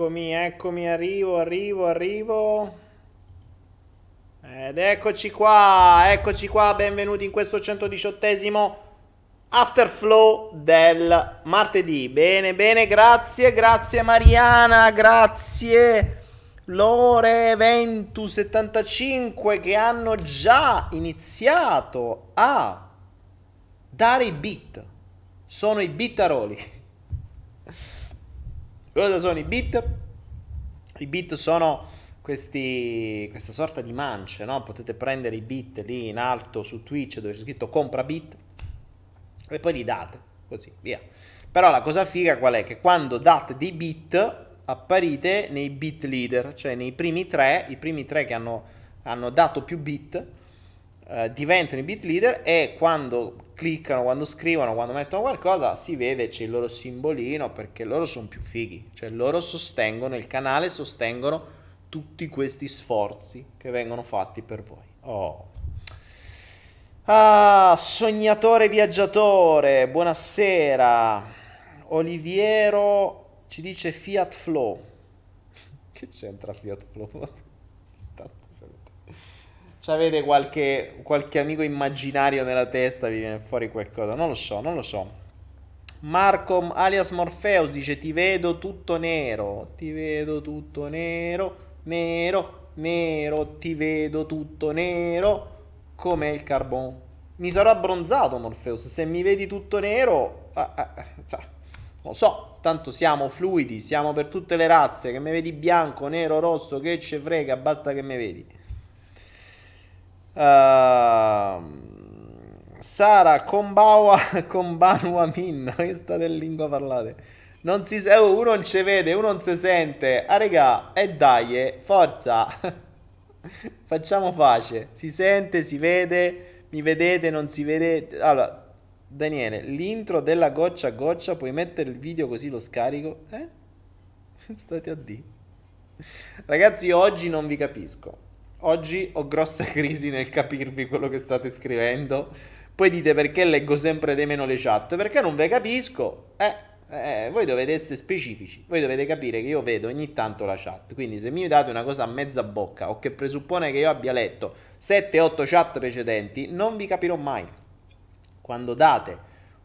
Eccomi, eccomi, arrivo, arrivo, arrivo. Ed eccoci qua, eccoci qua, benvenuti in questo 118esimo Afterflow del martedì. Bene, bene, grazie, grazie Mariana, grazie Lore Ventus 75 che hanno già iniziato a dare i beat. Sono i bittaroli. Cosa sono i beat? I beat sono questi, questa sorta di mance, no? Potete prendere i beat lì in alto su Twitch dove c'è scritto compra beat e poi li date, così, via. Però la cosa figa qual è? Che quando date dei beat apparite nei beat leader, cioè nei primi tre, i primi tre che hanno, hanno dato più beat eh, diventano i beat leader e quando cliccano, quando scrivono, quando mettono qualcosa si vede c'è il loro simbolino perché loro sono più fighi, cioè loro sostengono il canale, sostengono tutti questi sforzi che vengono fatti per voi. Oh. Ah, sognatore viaggiatore, buonasera. Oliviero ci dice Fiat Flow. Che c'entra Fiat Flow? C'avete- C'avete qualche, qualche amico immaginario nella testa, vi viene fuori qualcosa? Non lo so, non lo so. Marco alias Morpheus dice ti vedo tutto nero, ti vedo tutto nero, nero, nero, ti vedo tutto nero come il carbon. mi sarò abbronzato Morpheus. Se mi vedi tutto nero, ah, ah, cioè, lo so, tanto siamo fluidi, siamo per tutte le razze. Che mi vedi bianco, nero, rosso, che ci frega, basta che mi vedi. Uh, Sara Combawa Combanua Min, questa del lingua parlate. Non si se- oh, uno non ci vede, uno non si sente. Ah, regà, e dai, eh, forza. Facciamo pace. Si sente, si vede, mi vedete, non si vede. Allora, Daniele, l'intro della goccia a goccia, puoi mettere il video così lo scarico? Eh? State a D. Ragazzi, oggi non vi capisco. Oggi ho grossa crisi nel capirvi quello che state scrivendo. Poi dite perché leggo sempre di meno le chat. Perché non ve capisco. Eh, eh, voi dovete essere specifici, voi dovete capire che io vedo ogni tanto la chat, quindi se mi date una cosa a mezza bocca o che presuppone che io abbia letto 7-8 chat precedenti, non vi capirò mai. Quando date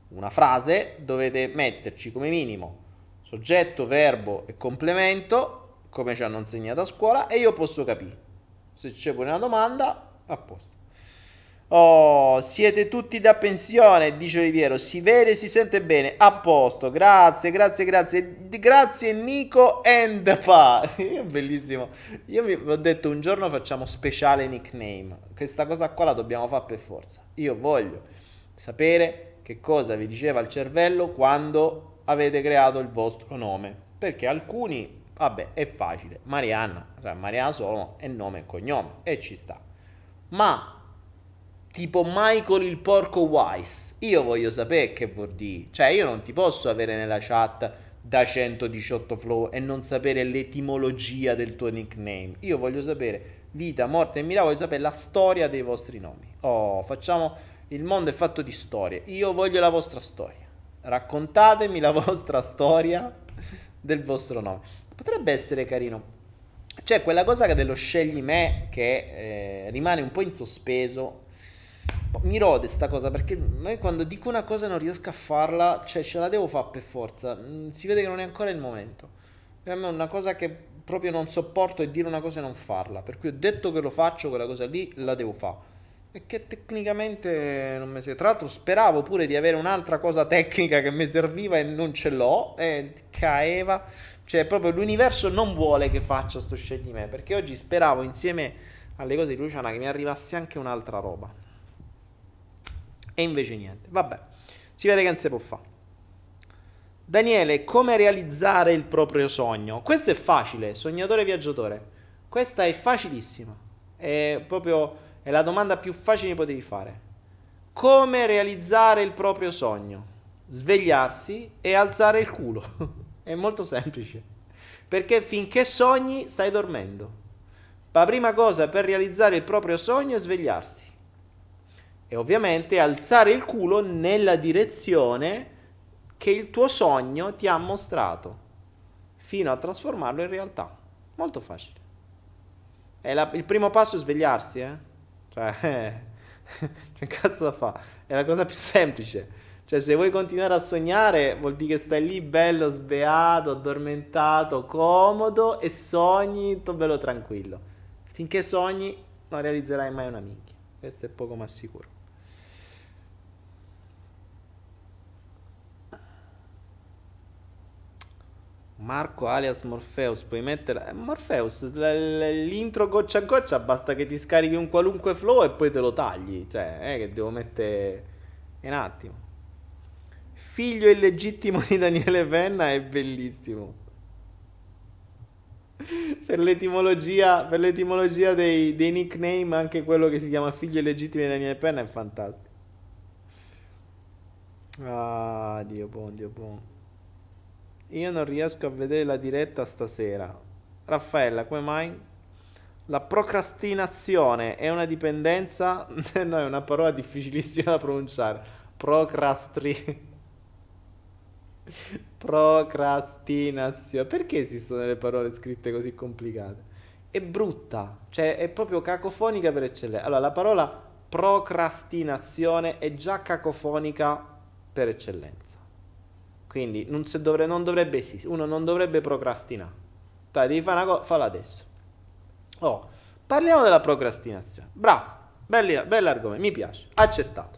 una frase dovete metterci come minimo soggetto, verbo e complemento, come ci hanno insegnato a scuola, e io posso capire. Se c'è pure una domanda, a posto. Oh, siete tutti da pensione, dice Oliviero. Si vede, si sente bene. A posto, grazie, grazie, grazie. Grazie Nico and Pa. Bellissimo. Io vi ho detto un giorno facciamo speciale nickname. Questa cosa qua la dobbiamo fare per forza. Io voglio sapere che cosa vi diceva il cervello quando avete creato il vostro nome. Perché alcuni, vabbè, è facile. Marianna, cioè Mariana Solo è nome e cognome e ci sta. Ma tipo Michael il porco Wise. Io voglio sapere che vuol dire. Cioè, io non ti posso avere nella chat da 118 flow e non sapere l'etimologia del tuo nickname. Io voglio sapere vita, morte e miracolo, voglio sapere la storia dei vostri nomi. Oh, facciamo il mondo è fatto di storie. Io voglio la vostra storia. Raccontatemi la vostra storia del vostro nome. Potrebbe essere carino. C'è quella cosa dello scegli me che eh, rimane un po' in sospeso mi rode sta cosa perché quando dico una cosa non riesco a farla, cioè ce la devo fare per forza. Mm, si vede che non è ancora il momento. Per me è una cosa che proprio non sopporto è dire una cosa e non farla. Per cui ho detto che lo faccio, quella cosa lì la devo fare. E che tecnicamente non mi serve. Tra l'altro speravo pure di avere un'altra cosa tecnica che mi serviva e non ce l'ho. E caeva. Cioè proprio l'universo non vuole che faccia sto scegli me. Perché oggi speravo insieme alle cose di Luciana che mi arrivasse anche un'altra roba. E invece niente. Vabbè, si vede che non si può fare. Daniele, come realizzare il proprio sogno? Questo è facile, sognatore viaggiatore. Questa è facilissima. È proprio è la domanda più facile che potevi fare. Come realizzare il proprio sogno? Svegliarsi e alzare il culo. è molto semplice. Perché finché sogni stai dormendo. La prima cosa per realizzare il proprio sogno è svegliarsi e ovviamente alzare il culo nella direzione che il tuo sogno ti ha mostrato, fino a trasformarlo in realtà. Molto facile. La, il primo passo è svegliarsi, eh? Cioè, eh, che cazzo da fa? È la cosa più semplice. Cioè, se vuoi continuare a sognare, vuol dire che stai lì bello, sbeato, addormentato, comodo e sogni tutto bello tranquillo. Finché sogni, non realizzerai mai una minchia. Questo è poco ma sicuro. Marco alias Morpheus, puoi mettere... Eh, Morpheus, l'intro goccia a goccia basta che ti scarichi un qualunque flow e poi te lo tagli. Cioè, è che devo mettere... Un attimo. Figlio illegittimo di Daniele Penna è bellissimo. per l'etimologia, per l'etimologia dei, dei nickname, anche quello che si chiama figlio illegittimo di Daniele Penna è fantastico. Ah, Dio buon, Dio buon. Io non riesco a vedere la diretta stasera. Raffaella, come mai? La procrastinazione è una dipendenza? no, è una parola difficilissima da pronunciare. Procrastri... Procrastinazione. Perché esistono delle parole scritte così complicate? È brutta, cioè è proprio cacofonica per eccellenza. Allora, la parola procrastinazione è già cacofonica per eccellenza. Quindi non, dovre, non dovrebbe esistere, uno non dovrebbe procrastinare. Dai, devi fare una cosa, falla adesso. Oh, parliamo della procrastinazione. Bravo, belli, bello argomento, mi piace, accettato.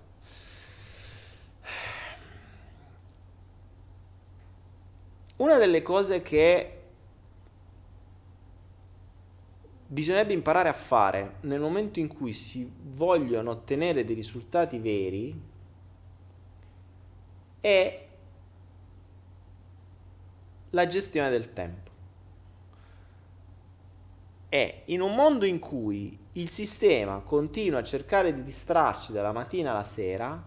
Una delle cose che bisognerebbe imparare a fare nel momento in cui si vogliono ottenere dei risultati veri è la gestione del tempo. E in un mondo in cui il sistema continua a cercare di distrarci dalla mattina alla sera,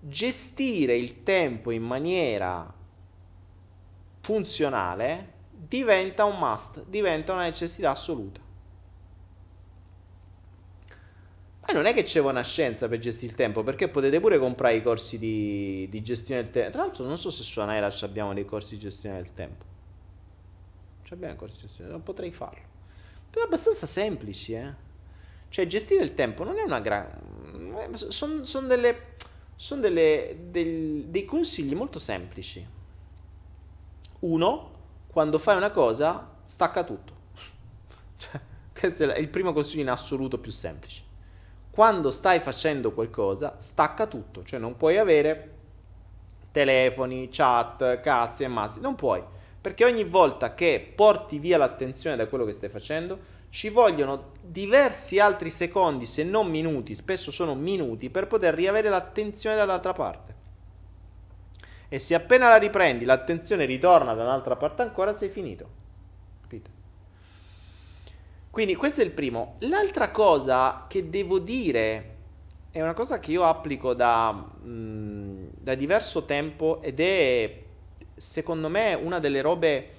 gestire il tempo in maniera funzionale diventa un must, diventa una necessità assoluta. Ma non è che c'è una scienza per gestire il tempo, perché potete pure comprare i corsi di, di gestione del tempo. Tra l'altro non so se su Anaera abbiamo dei corsi di gestione del tempo. Ci abbiamo corsi di gestione, non potrei farlo. Però abbastanza semplici, eh. Cioè gestire il tempo non è una gran... Sono son delle... Sono dei consigli molto semplici. Uno, quando fai una cosa, stacca tutto. Cioè, questo è il primo consiglio in assoluto più semplice. Quando stai facendo qualcosa, stacca tutto. Cioè non puoi avere telefoni, chat, cazzi e mazzi. Non puoi. Perché ogni volta che porti via l'attenzione da quello che stai facendo, ci vogliono diversi altri secondi, se non minuti, spesso sono minuti, per poter riavere l'attenzione dall'altra parte. E se appena la riprendi l'attenzione ritorna da un'altra parte ancora, sei finito. Capito? Quindi questo è il primo. L'altra cosa che devo dire è una cosa che io applico da, mh, mm, da diverso tempo ed è secondo me una delle robe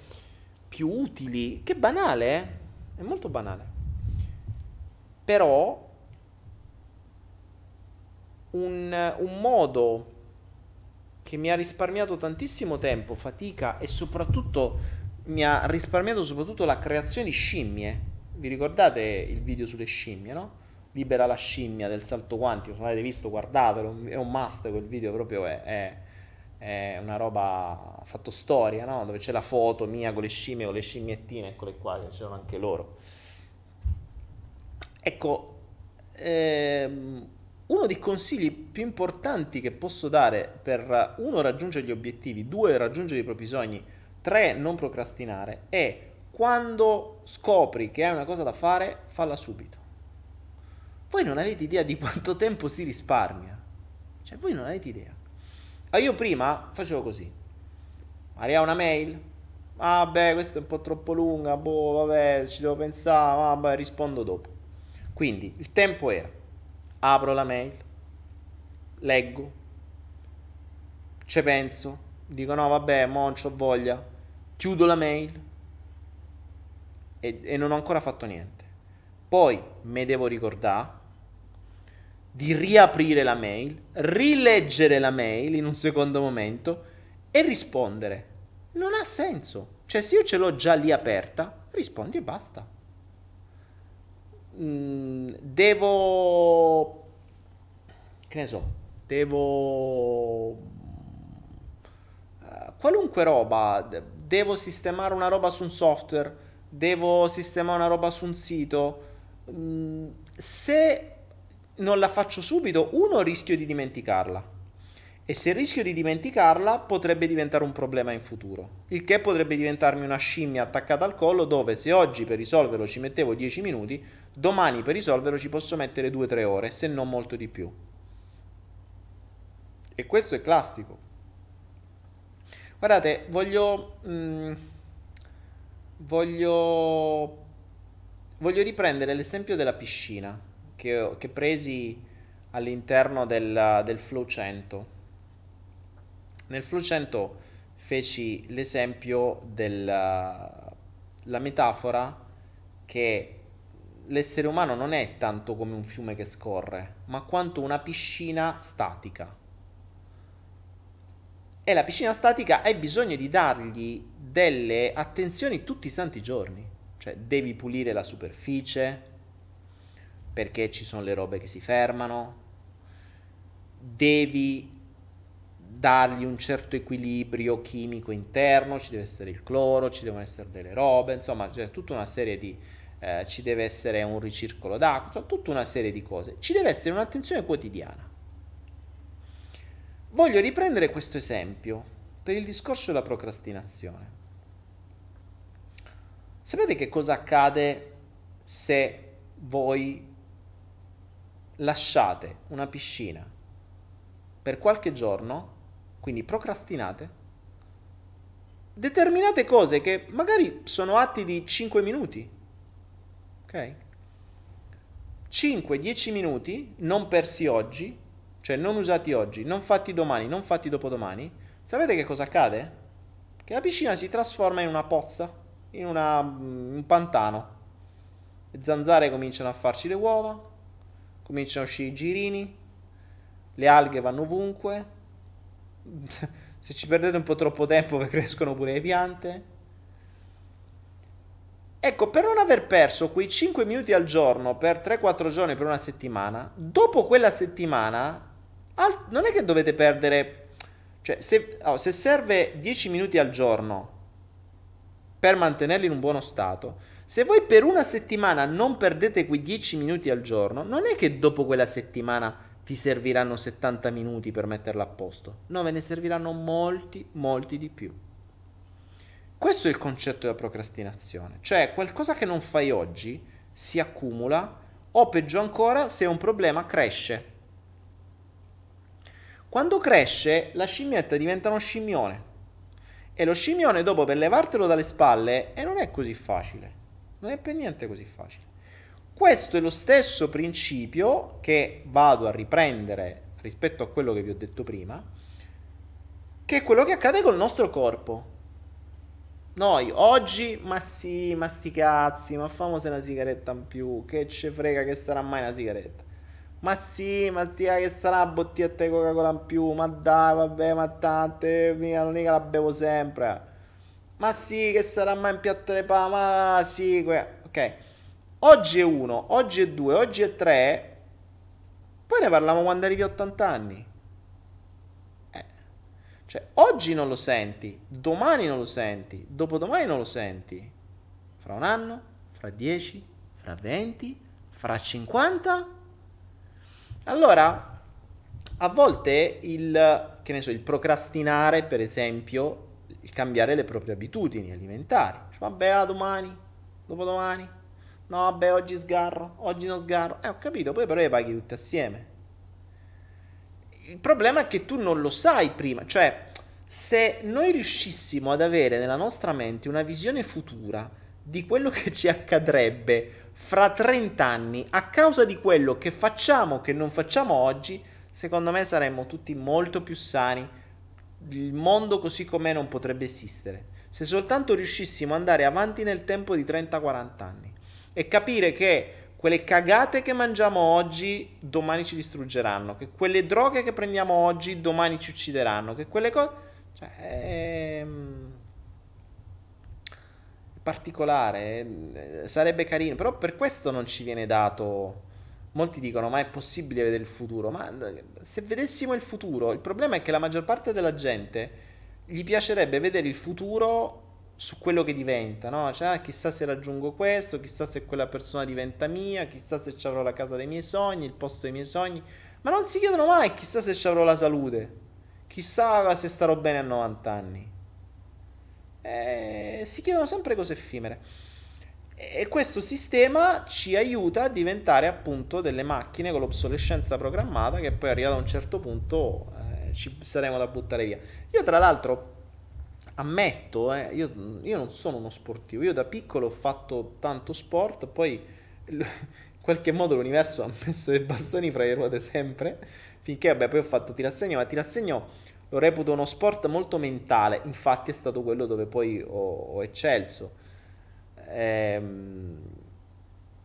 più utili, che banale, eh? è molto banale. Però un, un modo che mi ha risparmiato tantissimo tempo, fatica e soprattutto mi ha risparmiato soprattutto la creazione di scimmie. Vi ricordate il video sulle scimmie, no? Libera la scimmia del salto quantico, se non avete visto guardatelo, è un must quel video proprio è, è, è una roba fatto storia, no? Dove c'è la foto mia con le scimmie, con le scimmiettine, eccole qua, che c'erano anche loro. Ecco, ehm, uno dei consigli più importanti che posso dare per uno raggiungere gli obiettivi, due raggiungere i propri sogni, tre non procrastinare è quando scopri che hai una cosa da fare, falla subito. Voi non avete idea di quanto tempo si risparmia. Cioè, voi non avete idea. Ah, io prima facevo così. Arriva una mail. Ah, beh, questa è un po' troppo lunga. Boh, vabbè, ci devo pensare. Vabbè, rispondo dopo. Quindi il tempo era apro la mail, leggo, ci penso, dico no vabbè, mo non ho voglia, chiudo la mail e, e non ho ancora fatto niente. Poi mi devo ricordare di riaprire la mail, rileggere la mail in un secondo momento e rispondere. Non ha senso. Cioè, se io ce l'ho già lì aperta, rispondi e basta. Mm, devo che ne so devo uh, qualunque roba. Devo sistemare una roba su un software devo sistemare una roba su un sito. Mm, se non la faccio subito uno rischio di dimenticarla. E se rischio di dimenticarla potrebbe diventare un problema in futuro, il che potrebbe diventarmi una scimmia attaccata al collo dove se oggi per risolverlo ci mettevo 10 minuti, domani per risolverlo ci posso mettere 2-3 ore, se non molto di più. E questo è classico. Guardate, voglio... Mh, mm, voglio... Voglio riprendere l'esempio della piscina che, che presi all'interno del, del Flow 100 nel Flow 100 feci l'esempio della metafora che l'essere umano non è tanto come un fiume che scorre, ma quanto una piscina statica. E la piscina statica hai bisogno di dargli delle attenzioni tutti i santi giorni. Cioè devi pulire la superficie perché ci sono le robe che si fermano, devi dargli un certo equilibrio chimico interno, ci deve essere il cloro, ci devono essere delle robe, insomma c'è tutta una serie di... Eh, ci deve essere un ricircolo d'acqua, tutta una serie di cose. Ci deve essere un'attenzione quotidiana. Voglio riprendere questo esempio per il discorso della procrastinazione. Sapete che cosa accade se voi lasciate una piscina per qualche giorno, quindi procrastinate? Determinate cose che magari sono atti di 5 minuti, ok? 5-10 minuti non persi oggi, cioè non usati oggi, non fatti domani, non fatti dopodomani, sapete che cosa accade? Che la piscina si trasforma in una pozza, in una, un pantano. Le zanzare cominciano a farci le uova, cominciano a uscire i girini, le alghe vanno ovunque. Se ci perdete un po' troppo tempo crescono pure le piante. Ecco, per non aver perso quei 5 minuti al giorno per 3-4 giorni per una settimana, dopo quella settimana non è che dovete perdere, cioè se, oh, se serve 10 minuti al giorno per mantenerli in un buono stato, se voi per una settimana non perdete quei 10 minuti al giorno, non è che dopo quella settimana vi serviranno 70 minuti per metterla a posto, no, ve ne serviranno molti, molti di più. Questo è il concetto della procrastinazione, cioè qualcosa che non fai oggi si accumula o peggio ancora se un problema cresce. Quando cresce la scimmietta diventa uno scimmione e lo scimmione dopo per levartelo dalle spalle e non è così facile, non è per niente così facile. Questo è lo stesso principio che vado a riprendere rispetto a quello che vi ho detto prima, che è quello che accade col nostro corpo. Noi oggi, ma sì, ma sti cazzi, ma famose una sigaretta in più, che ce frega che sarà mai una sigaretta. Ma sì, ma stia che sarà una bottiglietta di Coca-Cola in più, ma dai, vabbè, ma tante, mica non è che la bevo sempre. Ma sì, che sarà mai un piatto di pane, ma sì, que... ok. Oggi è uno, oggi è due, oggi è tre, poi ne parliamo quando arrivi a 80 anni. Cioè, oggi non lo senti, domani non lo senti, dopodomani non lo senti. Fra un anno, fra 10, fra 20, fra 50. Allora, a volte il, so, il procrastinare, per esempio, il cambiare le proprie abitudini alimentari. Cioè, vabbè, a domani, dopodomani. No, vabbè, oggi sgarro, oggi non sgarro. Eh, ho capito, poi però le paghi tutte assieme il problema è che tu non lo sai prima, cioè se noi riuscissimo ad avere nella nostra mente una visione futura di quello che ci accadrebbe fra 30 anni a causa di quello che facciamo che non facciamo oggi, secondo me saremmo tutti molto più sani. Il mondo così com'è non potrebbe esistere. Se soltanto riuscissimo ad andare avanti nel tempo di 30-40 anni e capire che quelle cagate che mangiamo oggi domani ci distruggeranno, che quelle droghe che prendiamo oggi domani ci uccideranno, che quelle cose... Cioè, è... Ehm, particolare, eh, sarebbe carino, però per questo non ci viene dato... Molti dicono, ma è possibile vedere il futuro? Ma se vedessimo il futuro, il problema è che la maggior parte della gente gli piacerebbe vedere il futuro su quello che diventa, no? Cioè, ah, chissà se raggiungo questo, chissà se quella persona diventa mia, chissà se ci avrò la casa dei miei sogni, il posto dei miei sogni, ma non si chiedono mai chissà se ci avrò la salute, chissà se starò bene a 90 anni. Eh, si chiedono sempre cose effimere. E questo sistema ci aiuta a diventare appunto delle macchine con l'obsolescenza programmata che poi arrivato a un certo punto eh, ci saremo da buttare via. Io tra l'altro ammetto, eh, io, io, non sono uno sportivo, io da piccolo ho fatto tanto sport, poi in qualche modo l'universo ha messo dei bastoni fra le ruote sempre, finché vabbè, poi ho fatto tirassegno, ma tirassegno lo reputo uno sport molto mentale, infatti è stato quello dove poi ho, ho eccelso. Ehm,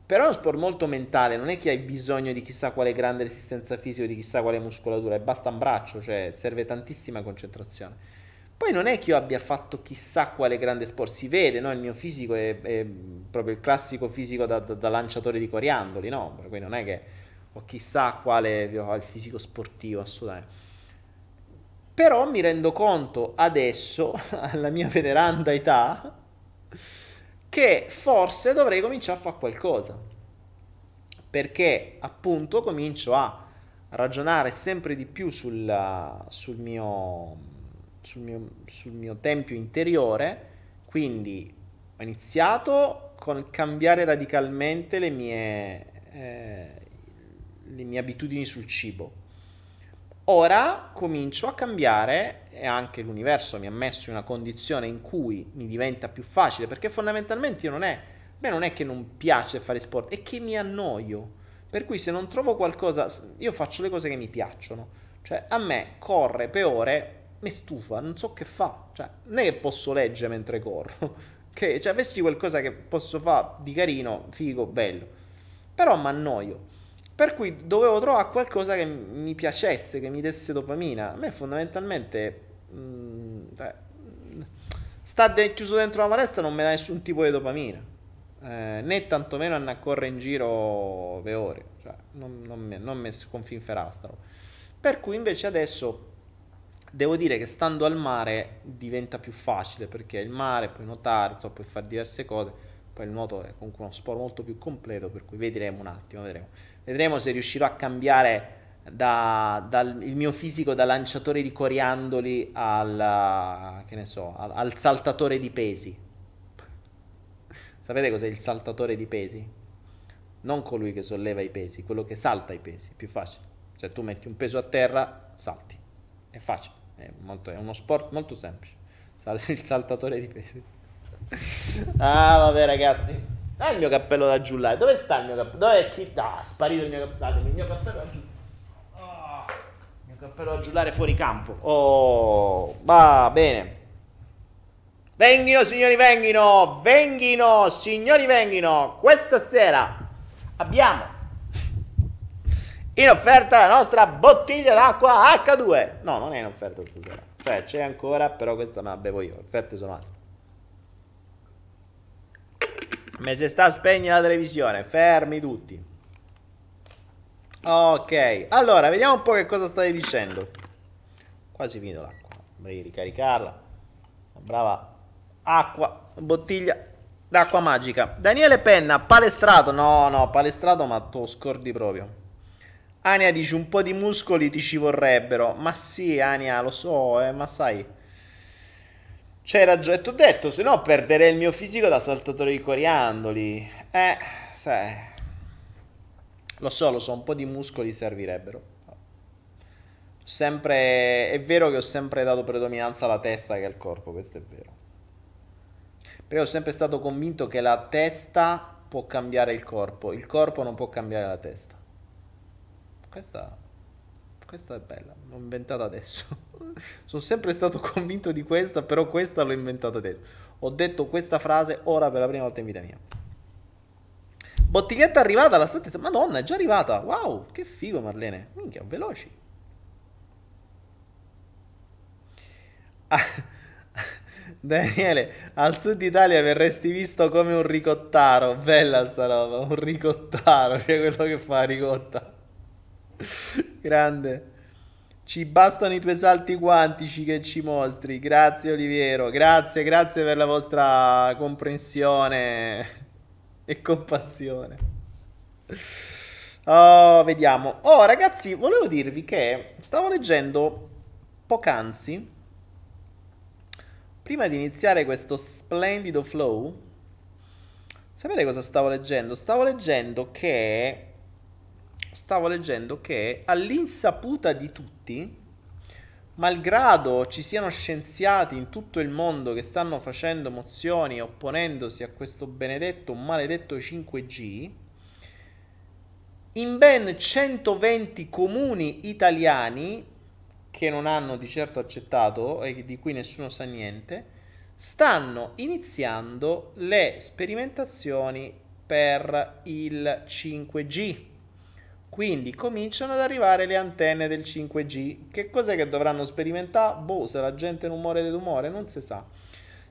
però è uno sport molto mentale, non è che hai bisogno di chissà quale grande resistenza fisica di chissà quale muscolatura, basta un braccio, cioè serve tantissima concentrazione. Poi non è che io abbia fatto chissà quale grande sport, si vede, no? Il mio fisico è, è proprio il classico fisico da, da, da, lanciatore di coriandoli, no? Per cui non è che ho chissà quale ho il fisico sportivo, assolutamente. Però mi rendo conto adesso, alla mia veneranda età, che forse dovrei cominciare a fare qualcosa. Perché appunto comincio a ragionare sempre di più sul, sul mio sul mio, sul mio tempio interiore, quindi ho iniziato con cambiare radicalmente le mie, eh, le mie abitudini sul cibo. Ora comincio a cambiare e anche l'universo mi ha messo in una condizione in cui mi diventa più facile, perché fondamentalmente io non è, beh, non è che non piace fare sport, è che mi annoio. Per cui se non trovo qualcosa, io faccio le cose che mi piacciono. Cioè, a me corre per ore mi stufa, non so che fa. Cioè, è che posso leggere mentre corro. Che, cioè, avessi qualcosa che posso fare di carino, figo, bello. Però mi annoio. Per cui dovevo trovare qualcosa che mi piacesse, che mi desse dopamina. A me fondamentalmente... Mh, mm, cioè, sta de- chiuso dentro la palestra non mi dà nessun tipo di dopamina. Eh, né tantomeno andare a correre in giro per ore. Cioè, non, non, mi, non mi sconfinferà. Per cui invece adesso devo dire che stando al mare diventa più facile perché il mare puoi nuotare, insomma, puoi fare diverse cose. Poi il nuoto è comunque uno sport molto più completo, per cui vedremo un attimo, vedremo. Vedremo se riuscirò a cambiare da, dal, il mio fisico da lanciatore di coriandoli al, so, al, al saltatore di pesi. Sapete cos'è il saltatore di pesi? Non colui che solleva i pesi, quello che salta i pesi, più facile. Cioè tu metti un peso a terra, salti. È facile, è, molto, è uno sport molto semplice. Il saltatore di pesi. ah, vabbè ragazzi. Ah, il mio cappello da giullare. Dove sta il mio cappello? Dove è chi? Ah, sparito il mio cappello. Il mio cappello da giullare. Oh, il mio cappello da giullare fuori campo. Oh, va bene. Venghino signori, venghino, venghino signori, venghino. Questa sera abbiamo in offerta la nostra bottiglia d'acqua H2. No, non è in offerta stasera. Cioè, c'è ancora, però questa me la bevo io. Offerte sono altre. Ma se sta a spegnere la televisione, fermi tutti. Ok, allora, vediamo un po' che cosa stai dicendo. Quasi finito l'acqua. Dovrei ricaricarla. Brava acqua, bottiglia d'acqua magica. Daniele Penna, palestrato. No, no, palestrato, ma tu scordi proprio. Ania dice un po' di muscoli ti ci vorrebbero. Ma sì, Ania, lo so, eh, ma sai. C'hai ragione, ti ho detto, se no perderei il mio fisico da saltatore di coriandoli. Eh, sai. Lo so, lo so, un po' di muscoli servirebbero. Sempre... È vero che ho sempre dato predominanza alla testa che al corpo, questo è vero. Però ho sempre stato convinto che la testa può cambiare il corpo, il corpo non può cambiare la testa. Questa, questa è bella, l'ho inventata adesso. Sono sempre stato convinto di questa, però questa l'ho inventata adesso. Ho detto questa frase ora per la prima volta in vita mia. Bottiglietta arrivata alla stessa. Madonna, è già arrivata. Wow, che figo Marlene. Minchia, veloci. Daniele, al sud Italia verresti visto come un ricottaro. Bella sta roba, un ricottaro, cioè quello che fa ricotta. Grande. Ci bastano i tuoi salti quantici che ci mostri. Grazie Oliviero, grazie, grazie per la vostra comprensione e compassione. Oh, vediamo. Oh, ragazzi, volevo dirvi che stavo leggendo poc'anzi, prima di iniziare questo splendido flow. Sapete cosa stavo leggendo? Stavo leggendo che stavo leggendo che all'insaputa di tutti, malgrado ci siano scienziati in tutto il mondo che stanno facendo mozioni opponendosi a questo benedetto, maledetto 5G, in ben 120 comuni italiani che non hanno di certo accettato e di cui nessuno sa niente, stanno iniziando le sperimentazioni per il 5G. Quindi cominciano ad arrivare le antenne del 5G. Che cos'è che dovranno sperimentare? Boh, se la gente non muore di tumore, non si sa.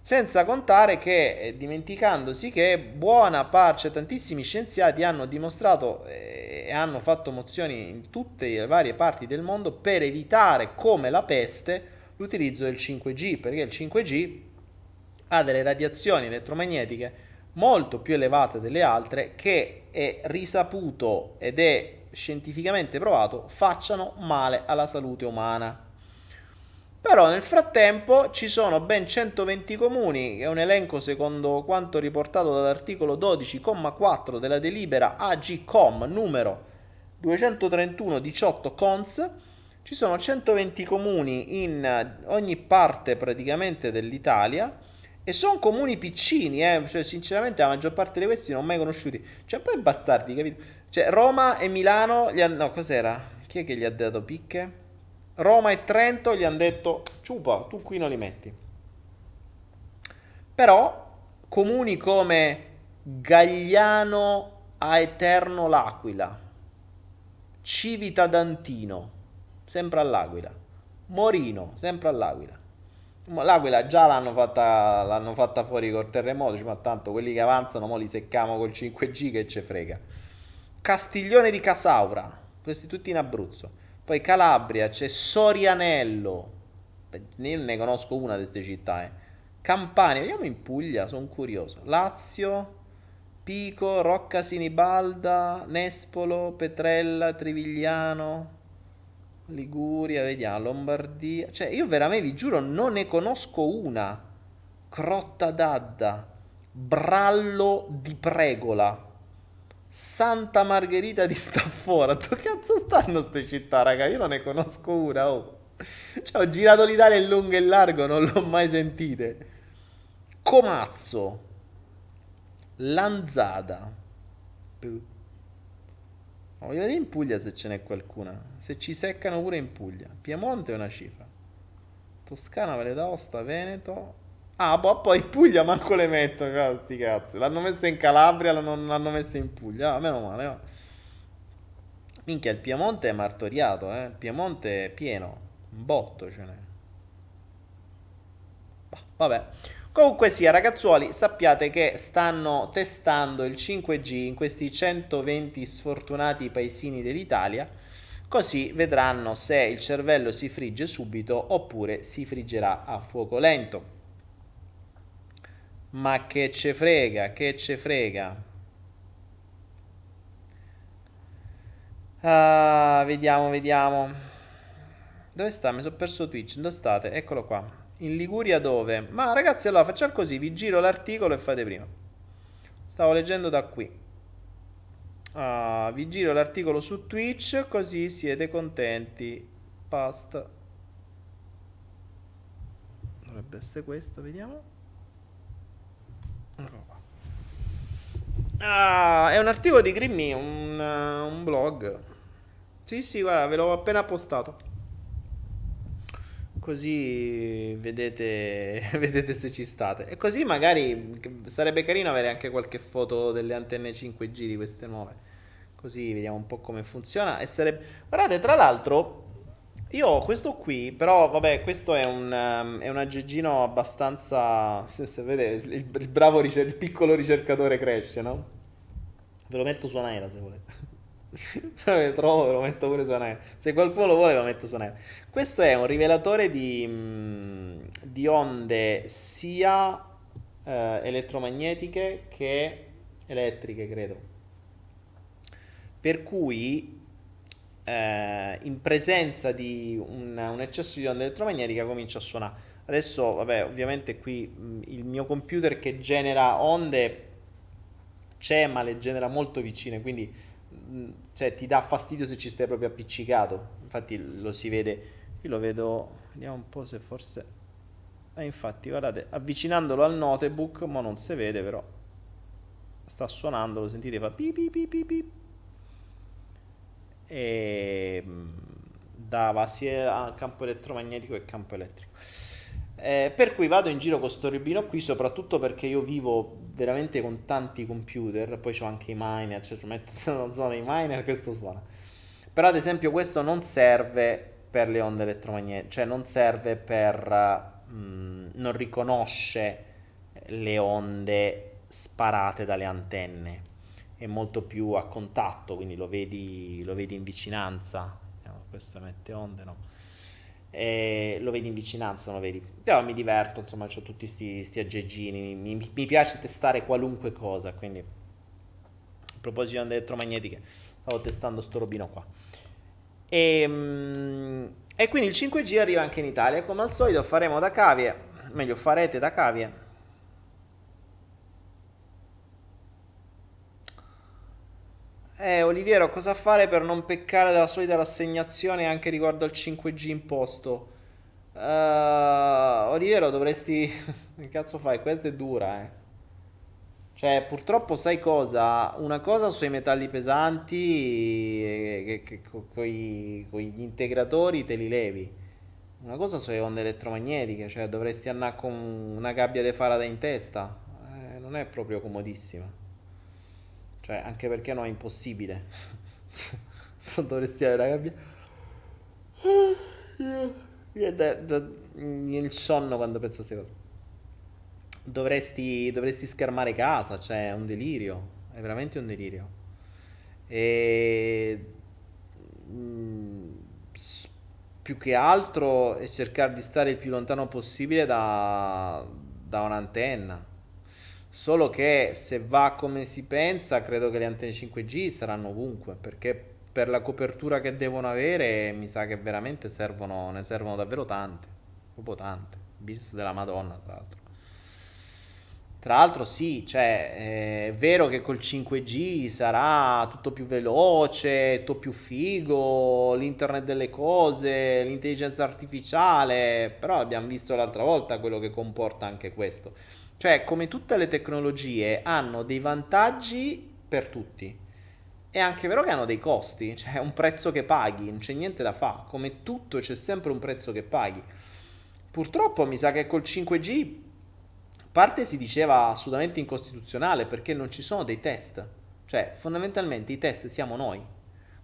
Senza contare che, eh, dimenticandosi che buona parte, cioè tantissimi scienziati hanno dimostrato eh, e hanno fatto mozioni in tutte le varie parti del mondo per evitare, come la peste, l'utilizzo del 5G, perché il 5G ha delle radiazioni elettromagnetiche molto più elevate delle altre che è risaputo ed è scientificamente provato facciano male alla salute umana. Però nel frattempo ci sono ben 120 comuni, che è un elenco secondo quanto riportato dall'articolo 12,4 della delibera AGCOM numero 231 18 CONS. Ci sono 120 comuni in ogni parte praticamente dell'Italia e sono comuni piccini, eh? cioè sinceramente la maggior parte di questi non ho mai conosciuti. Cioè poi bastardi, capito? Cioè Roma e Milano, gli hanno... no cos'era? Chi è che gli ha dato picche? Roma e Trento gli hanno detto ciupa, tu qui non li metti. Però comuni come Gagliano a Eterno l'Aquila, Civita d'Antino, sempre all'Aquila, Morino, sempre all'Aquila. L'Aquila già l'hanno fatta, l'hanno fatta fuori col terremoto, ma tanto quelli che avanzano mo li secchiamo col 5G che ce frega. Castiglione di Casaura, questi tutti in Abruzzo. Poi Calabria, c'è Sorianello. Io ne conosco una di queste città. Eh. Campania, vediamo in Puglia, sono curioso. Lazio, Pico, Rocca Sinibalda, Nespolo, Petrella, Trivigliano, Liguria, vediamo, Lombardia. Cioè, io veramente vi giuro, non ne conosco una. Crotta d'Adda, Brallo di Pregola. Santa Margherita di Staffora. Dove cazzo stanno queste città, raga? Io non ne conosco una. Oh. Cioè, ho girato l'Italia in lungo e largo, non l'ho mai sentite. Comazzo. Lanzada. Voglio vedere in Puglia se ce n'è qualcuna. Se ci seccano pure in Puglia. Piemonte è una cifra. Toscana, Valle d'Aosta, Veneto, Ah, boh, poi in Puglia manco le mettono, sti cazzi. L'hanno messa in Calabria, non l'hanno messa in Puglia. Ah, meno male, va. Minchia, il Piemonte è martoriato, eh. Il Piemonte è pieno. Un botto ce n'è. Bah, vabbè. Comunque sia, ragazzuoli, sappiate che stanno testando il 5G in questi 120 sfortunati paesini dell'Italia, così vedranno se il cervello si frigge subito oppure si friggerà a fuoco lento. Ma che ce frega, che ce frega. Ah, vediamo, vediamo. Dove sta? Mi sono perso Twitch. Dove state? Eccolo qua. In Liguria dove? Ma ragazzi, allora facciamo così. Vi giro l'articolo e fate prima. Stavo leggendo da qui. Ah, vi giro l'articolo su Twitch così siete contenti. Past. Dovrebbe essere questo, vediamo. Ah, è un articolo di Grimmy, un, uh, un blog. Sì, sì, guarda, ve l'ho appena postato. Così vedete, vedete se ci state. E così magari sarebbe carino avere anche qualche foto delle antenne 5G di queste nuove. Così vediamo un po' come funziona. Sarebbe... Guardate, tra l'altro, io ho questo qui, però vabbè, questo è un, um, è un aggeggino abbastanza... Se, se vedete, il, il bravo, ricer- il piccolo ricercatore cresce, no? Ve lo metto su Anaera se volete. Vabbè, trovo, ve lo metto pure su Anaera. Se qualcuno lo vuole, lo metto su Anaera. Questo è un rivelatore di, mm, di onde sia eh, elettromagnetiche che elettriche, credo. Per cui eh, in presenza di un, un, eccesso di onda elettromagnetica comincia a suonare. Adesso, vabbè, ovviamente qui mh, il mio computer che genera onde c'è, ma le genera molto vicine, quindi cioè, ti dà fastidio se ci stai proprio appiccicato. Infatti lo si vede, io lo vedo, vediamo un po' se forse... Eh, infatti, guardate, avvicinandolo al notebook, ma non si vede però. Sta suonando, lo sentite, fa pi pi pi pi pi e dava sia campo elettromagnetico che campo elettrico. Eh, per cui vado in giro con questo rubino qui, soprattutto perché io vivo veramente con tanti computer, poi ho anche i miner, cioè metto nella zona dei miner, questo suona. Però ad esempio questo non serve per le onde elettromagnetiche, cioè non serve per... Mh, non riconosce le onde sparate dalle antenne è molto più a contatto, quindi lo vedi, lo vedi in vicinanza. questo mette onde, no? E lo vedi in vicinanza, lo vedi. Però mi diverto, insomma, ho tutti questi aggeggini, mi, mi, piace testare qualunque cosa, quindi a proposito di elettromagnetiche, stavo testando sto robino qua. E, ehm, E quindi il 5G arriva anche in Italia. Come al solito faremo da cavie, meglio farete da cavie. Eh, Oliviero, cosa fare per non peccare della solita rassegnazione anche riguardo al 5G imposto? Uh, Oliviero, dovresti... che cazzo fai? Questa è dura, eh. Cioè, purtroppo sai cosa? Una cosa sui metalli pesanti, che, che, che con gli integratori te li levi. Una cosa sulle onde elettromagnetiche, cioè dovresti andare con una gabbia di Faraday in testa. Eh, non è proprio comodissima. Cioè, anche perché no, è impossibile. non dovresti avere la gabbia. Il sonno quando penso a queste cose dovresti, dovresti schermare casa, cioè è un delirio, è veramente un delirio. E mm, più che altro è cercare di stare il più lontano possibile da, da un'antenna. Solo che se va come si pensa, credo che le antenne 5G saranno ovunque, perché per la copertura che devono avere mi sa che veramente servono, ne servono davvero tante, proprio tante. Business della Madonna, tra l'altro. Tra l'altro sì, cioè, è vero che col 5G sarà tutto più veloce, tutto più figo, l'internet delle cose, l'intelligenza artificiale, però abbiamo visto l'altra volta quello che comporta anche questo. Cioè, come tutte le tecnologie, hanno dei vantaggi per tutti. È anche vero che hanno dei costi, cioè un prezzo che paghi, non c'è niente da fare, come tutto c'è sempre un prezzo che paghi. Purtroppo mi sa che col 5G parte si diceva assolutamente incostituzionale perché non ci sono dei test, cioè fondamentalmente i test siamo noi.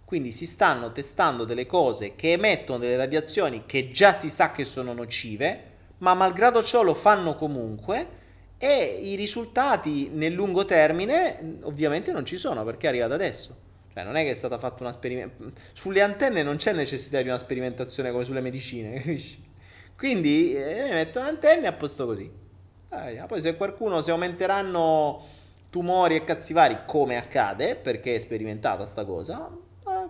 Quindi si stanno testando delle cose che emettono delle radiazioni che già si sa che sono nocive, ma malgrado ciò lo fanno comunque e i risultati nel lungo termine ovviamente non ci sono perché è arrivato adesso. Cioè non è che è stata fatta una sperimentazione. Sulle antenne non c'è necessità di una sperimentazione come sulle medicine, capisci? Quindi eh, metto antenne a posto così. Eh, poi se qualcuno, se aumenteranno tumori e cazzi vari, come accade, perché è sperimentata sta cosa,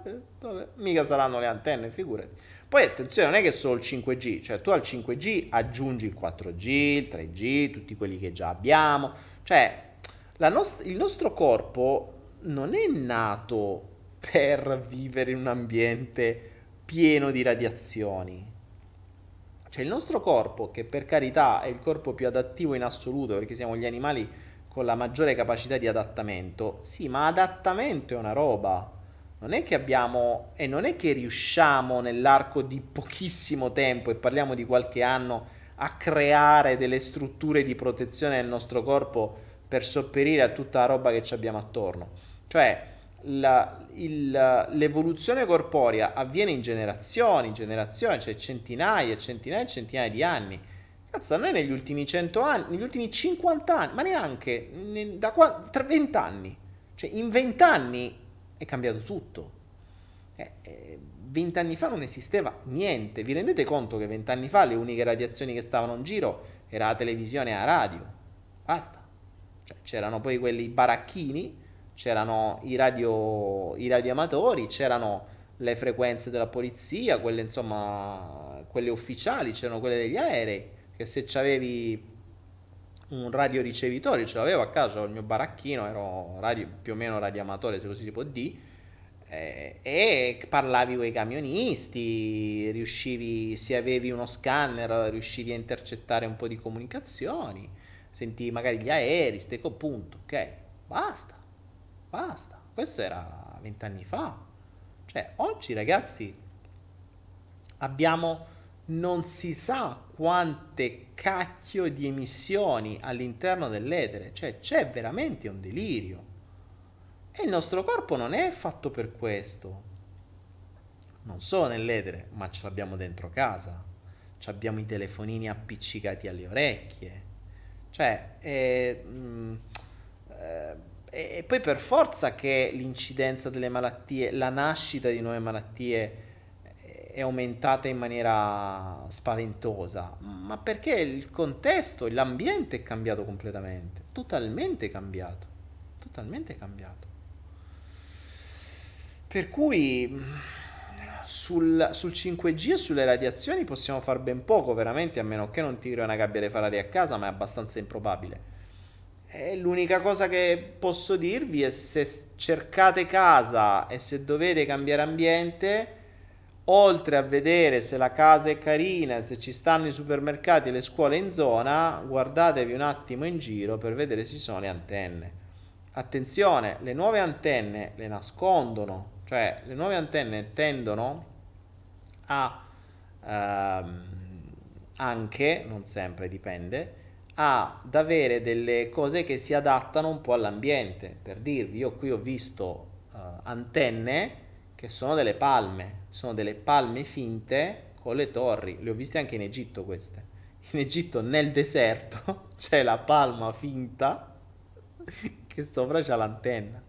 vabbè, mica saranno le antenne, figurati. Poi attenzione, non è che solo il 5G, cioè tu al 5G aggiungi il 4G, il 3G, tutti quelli che già abbiamo, cioè nost- il nostro corpo non è nato per vivere in un ambiente pieno di radiazioni. Cioè il nostro corpo, che per carità è il corpo più adattivo in assoluto, perché siamo gli animali con la maggiore capacità di adattamento, sì, ma adattamento è una roba. Non è che abbiamo e non è che riusciamo nell'arco di pochissimo tempo, e parliamo di qualche anno, a creare delle strutture di protezione del nostro corpo per sopperire a tutta la roba che ci abbiamo attorno. Cioè, la, il, l'evoluzione corporea avviene in generazioni, in generazioni, cioè centinaia e centinaia e centinaia di anni. Cazzo, noi negli ultimi 100 anni, negli ultimi 50 anni, ma neanche, ne, da qua, tra 20 anni, cioè in 20 anni è cambiato tutto. Eh, eh, 20 anni fa non esisteva niente. Vi rendete conto che 20 anni fa le uniche radiazioni che stavano in giro era la televisione e la radio? Basta. Cioè, c'erano poi quelli baracchini c'erano i, radio, i radioamatori, c'erano le frequenze della polizia, quelle insomma, quelle ufficiali, c'erano quelle degli aerei, che se c'avevi un radioricevitore, ce l'avevo a casa, il mio baracchino, ero radio, più o meno radioamatore, se così si può dire, eh, e parlavi con i camionisti, riuscivi, se avevi uno scanner, riuscivi a intercettare un po' di comunicazioni, sentivi magari gli aerei, steco, punto, ok, basta. Basta. Questo era vent'anni fa. Cioè, oggi ragazzi abbiamo non si sa quante cacchio di emissioni all'interno dell'etere. Cioè, c'è veramente un delirio. E il nostro corpo non è fatto per questo. Non solo nell'etere, ma ce l'abbiamo dentro casa. Ci abbiamo i telefonini appiccicati alle orecchie. Cioè, è, mh, mm, eh, e, poi per forza che l'incidenza delle malattie, la nascita di nuove malattie è aumentata in maniera spaventosa, ma perché il contesto, l'ambiente è cambiato completamente, totalmente cambiato, totalmente cambiato. Per cui sul, sul 5G e sulle radiazioni possiamo fare ben poco, veramente, a meno che non tiri una gabbia dei faradi a casa, ma è abbastanza improbabile. L'unica cosa che posso dirvi è se cercate casa e se dovete cambiare ambiente, oltre a vedere se la casa è carina, se ci stanno i supermercati e le scuole in zona, guardatevi un attimo in giro per vedere se ci sono le antenne. Attenzione, le nuove antenne le nascondono, cioè le nuove antenne tendono a ehm, anche, non sempre dipende, ad avere delle cose che si adattano un po' all'ambiente. Per dirvi, io qui ho visto uh, antenne che sono delle palme, sono delle palme finte con le torri, le ho viste anche in Egitto queste. In Egitto nel deserto c'è la palma finta che sopra c'è l'antenna.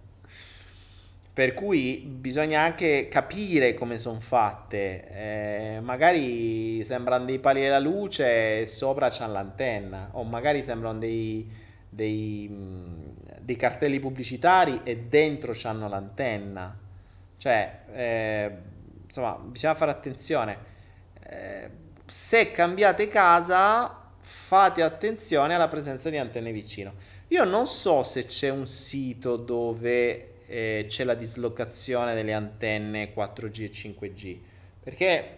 Per cui bisogna anche capire come sono fatte. Eh, magari sembrano dei pali della luce e sopra c'è l'antenna, o magari sembrano dei, dei, dei cartelli pubblicitari e dentro c'hanno l'antenna. Cioè, eh, insomma, bisogna fare attenzione. Eh, se cambiate casa, fate attenzione alla presenza di antenne vicino. Io non so se c'è un sito dove eh, c'è la dislocazione delle antenne 4G e 5G, perché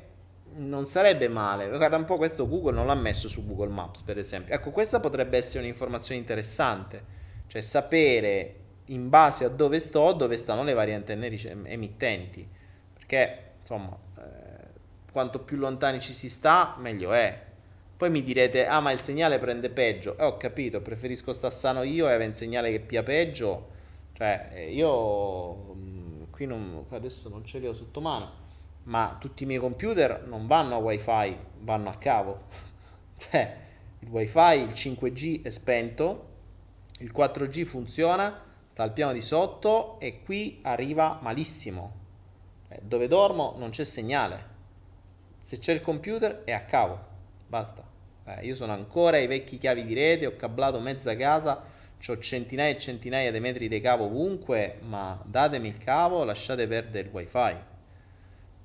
non sarebbe male. Guarda un po' questo Google non l'ha messo su Google Maps, per esempio. Ecco, questa potrebbe essere un'informazione interessante, cioè sapere in base a dove sto, dove stanno le varie antenne emittenti, perché insomma, eh, quanto più lontani ci si sta, meglio è. Poi mi direte, ah ma il segnale prende peggio. Eh, ho capito, preferisco sta sano io e avere un segnale che pia peggio cioè, eh, io mm, qui non, adesso non ce li ho sotto mano, ma tutti i miei computer non vanno a wifi, vanno a cavo. cioè, il wifi, il 5G è spento, il 4G funziona, sta al piano di sotto e qui arriva malissimo. Eh, dove dormo non c'è segnale. Se c'è il computer è a cavo, basta. Eh, io sono ancora ai vecchi chiavi di rete, ho cablato mezza casa ho centinaia e centinaia di metri di cavo ovunque, ma datemi il cavo, lasciate perdere il wifi.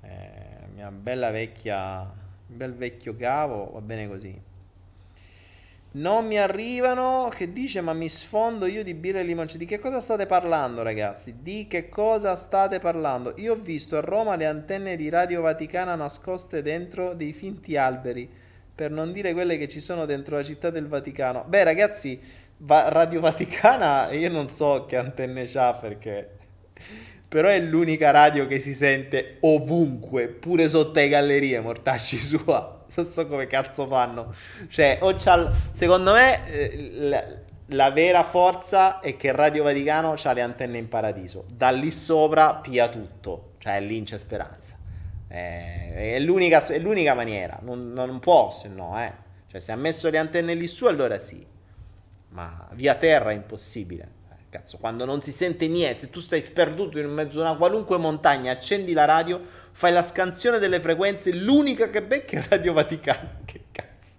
Eh, mia bella vecchia, un bel vecchio cavo, va bene così. Non mi arrivano, che dice ma mi sfondo io di birra e limoncello. Di che cosa state parlando ragazzi? Di che cosa state parlando? Io ho visto a Roma le antenne di Radio Vaticana nascoste dentro dei finti alberi, per non dire quelle che ci sono dentro la città del Vaticano. Beh ragazzi, Va- Radio Vaticana io non so che antenne c'ha perché però è l'unica radio che si sente ovunque, pure sotto le gallerie, mortacci sua. Non so come cazzo fanno. Cioè, o c'ha, secondo me eh, la, la, vera forza è che Radio Vaticano ha le antenne in paradiso. Da lì sopra pia tutto. Cioè, lì c'è speranza. Eh, è, l'unica, è, l'unica, maniera. Non, non può, se no, eh. Cioè, se ha messo le antenne lì su, allora sì ma via terra è impossibile. Eh, cazzo, quando non si sente niente, se tu stai sperduto in mezzo a una qualunque montagna, accendi la radio, fai la scansione delle frequenze, l'unica che becca è Radio Vaticano. Che cazzo.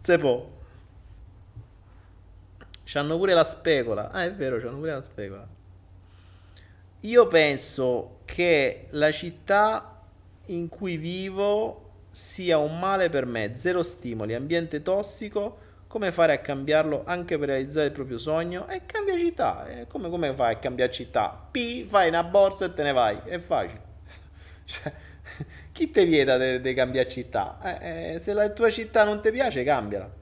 Se può. C'hanno pure la specola. Ah, è vero, c'hanno pure la specola. Io penso che la città in cui vivo sia un male per me, zero stimoli, ambiente tossico, come fare a cambiarlo anche per realizzare il proprio sogno? E cambia città, e come, come fai a cambiare città? P, fai una borsa e te ne vai, è facile. cioè, chi ti vieta di cambiare città? Eh, eh, se la tua città non ti piace, cambiala.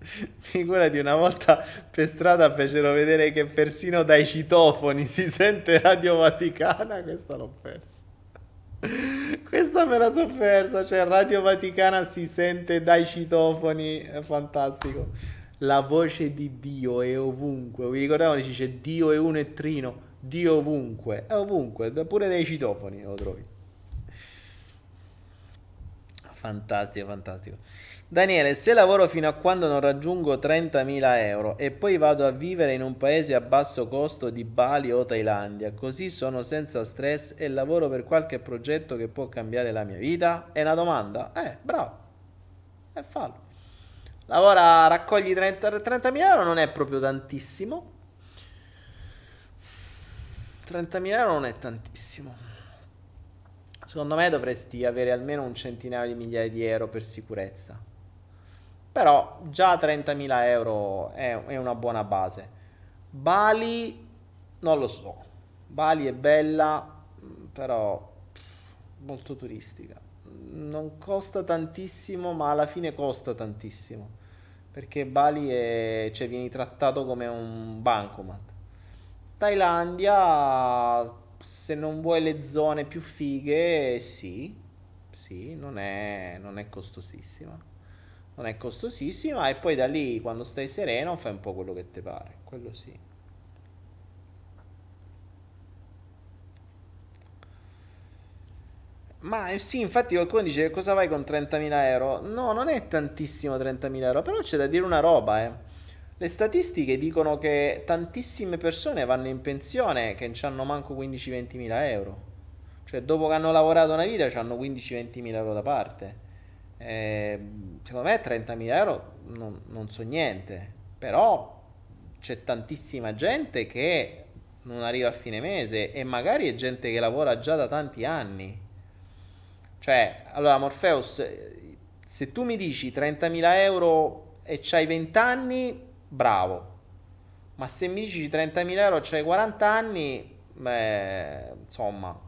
Figurati, una volta per strada fecero vedere che persino dai citofoni si sente Radio Vaticana. Questa l'ho persa. Questa me la so persa. Cioè, Radio Vaticana si sente dai citofoni. È fantastico. La voce di Dio è ovunque. Vi ricordate si dice Dio è uno e trino? Dio ovunque. È ovunque. Pure dai citofoni lo trovi. Fantastico, fantastico. Daniele, se lavoro fino a quando non raggiungo 30.000 euro e poi vado a vivere in un paese a basso costo di Bali o Thailandia, così sono senza stress e lavoro per qualche progetto che può cambiare la mia vita? È una domanda? Eh, bravo. E eh, fallo. Lavora, raccogli 30, 30.000 euro, non è proprio tantissimo, 30.000 euro non è tantissimo. Secondo me dovresti avere almeno un centinaio di migliaia di euro per sicurezza. Però già 30.000 euro è, è una buona base. Bali, non lo so. Bali è bella, però molto turistica. Non costa tantissimo, ma alla fine costa tantissimo. Perché Bali è, cioè, vieni trattato come un bancomat. Thailandia, se non vuoi le zone più fighe, sì, sì, non è, non è costosissima. Non è costosissima e poi da lì, quando stai sereno, fai un po' quello che ti pare, quello sì. Ma eh, sì, infatti qualcuno dice cosa vai con 30.000 euro? No, non è tantissimo 30.000 euro, però c'è da dire una roba, eh. Le statistiche dicono che tantissime persone vanno in pensione che non hanno manco 15-20 mila euro. Cioè, dopo che hanno lavorato una vita, hanno 15-20 mila euro da parte. Eh, secondo me 30 mila euro non, non so niente. Però c'è tantissima gente che non arriva a fine mese e magari è gente che lavora già da tanti anni. Cioè, allora Morpheus, se tu mi dici 30.000 euro e c'hai 20 anni, bravo. Ma se mi dici 30.000 euro e c'hai 40 anni, beh, insomma,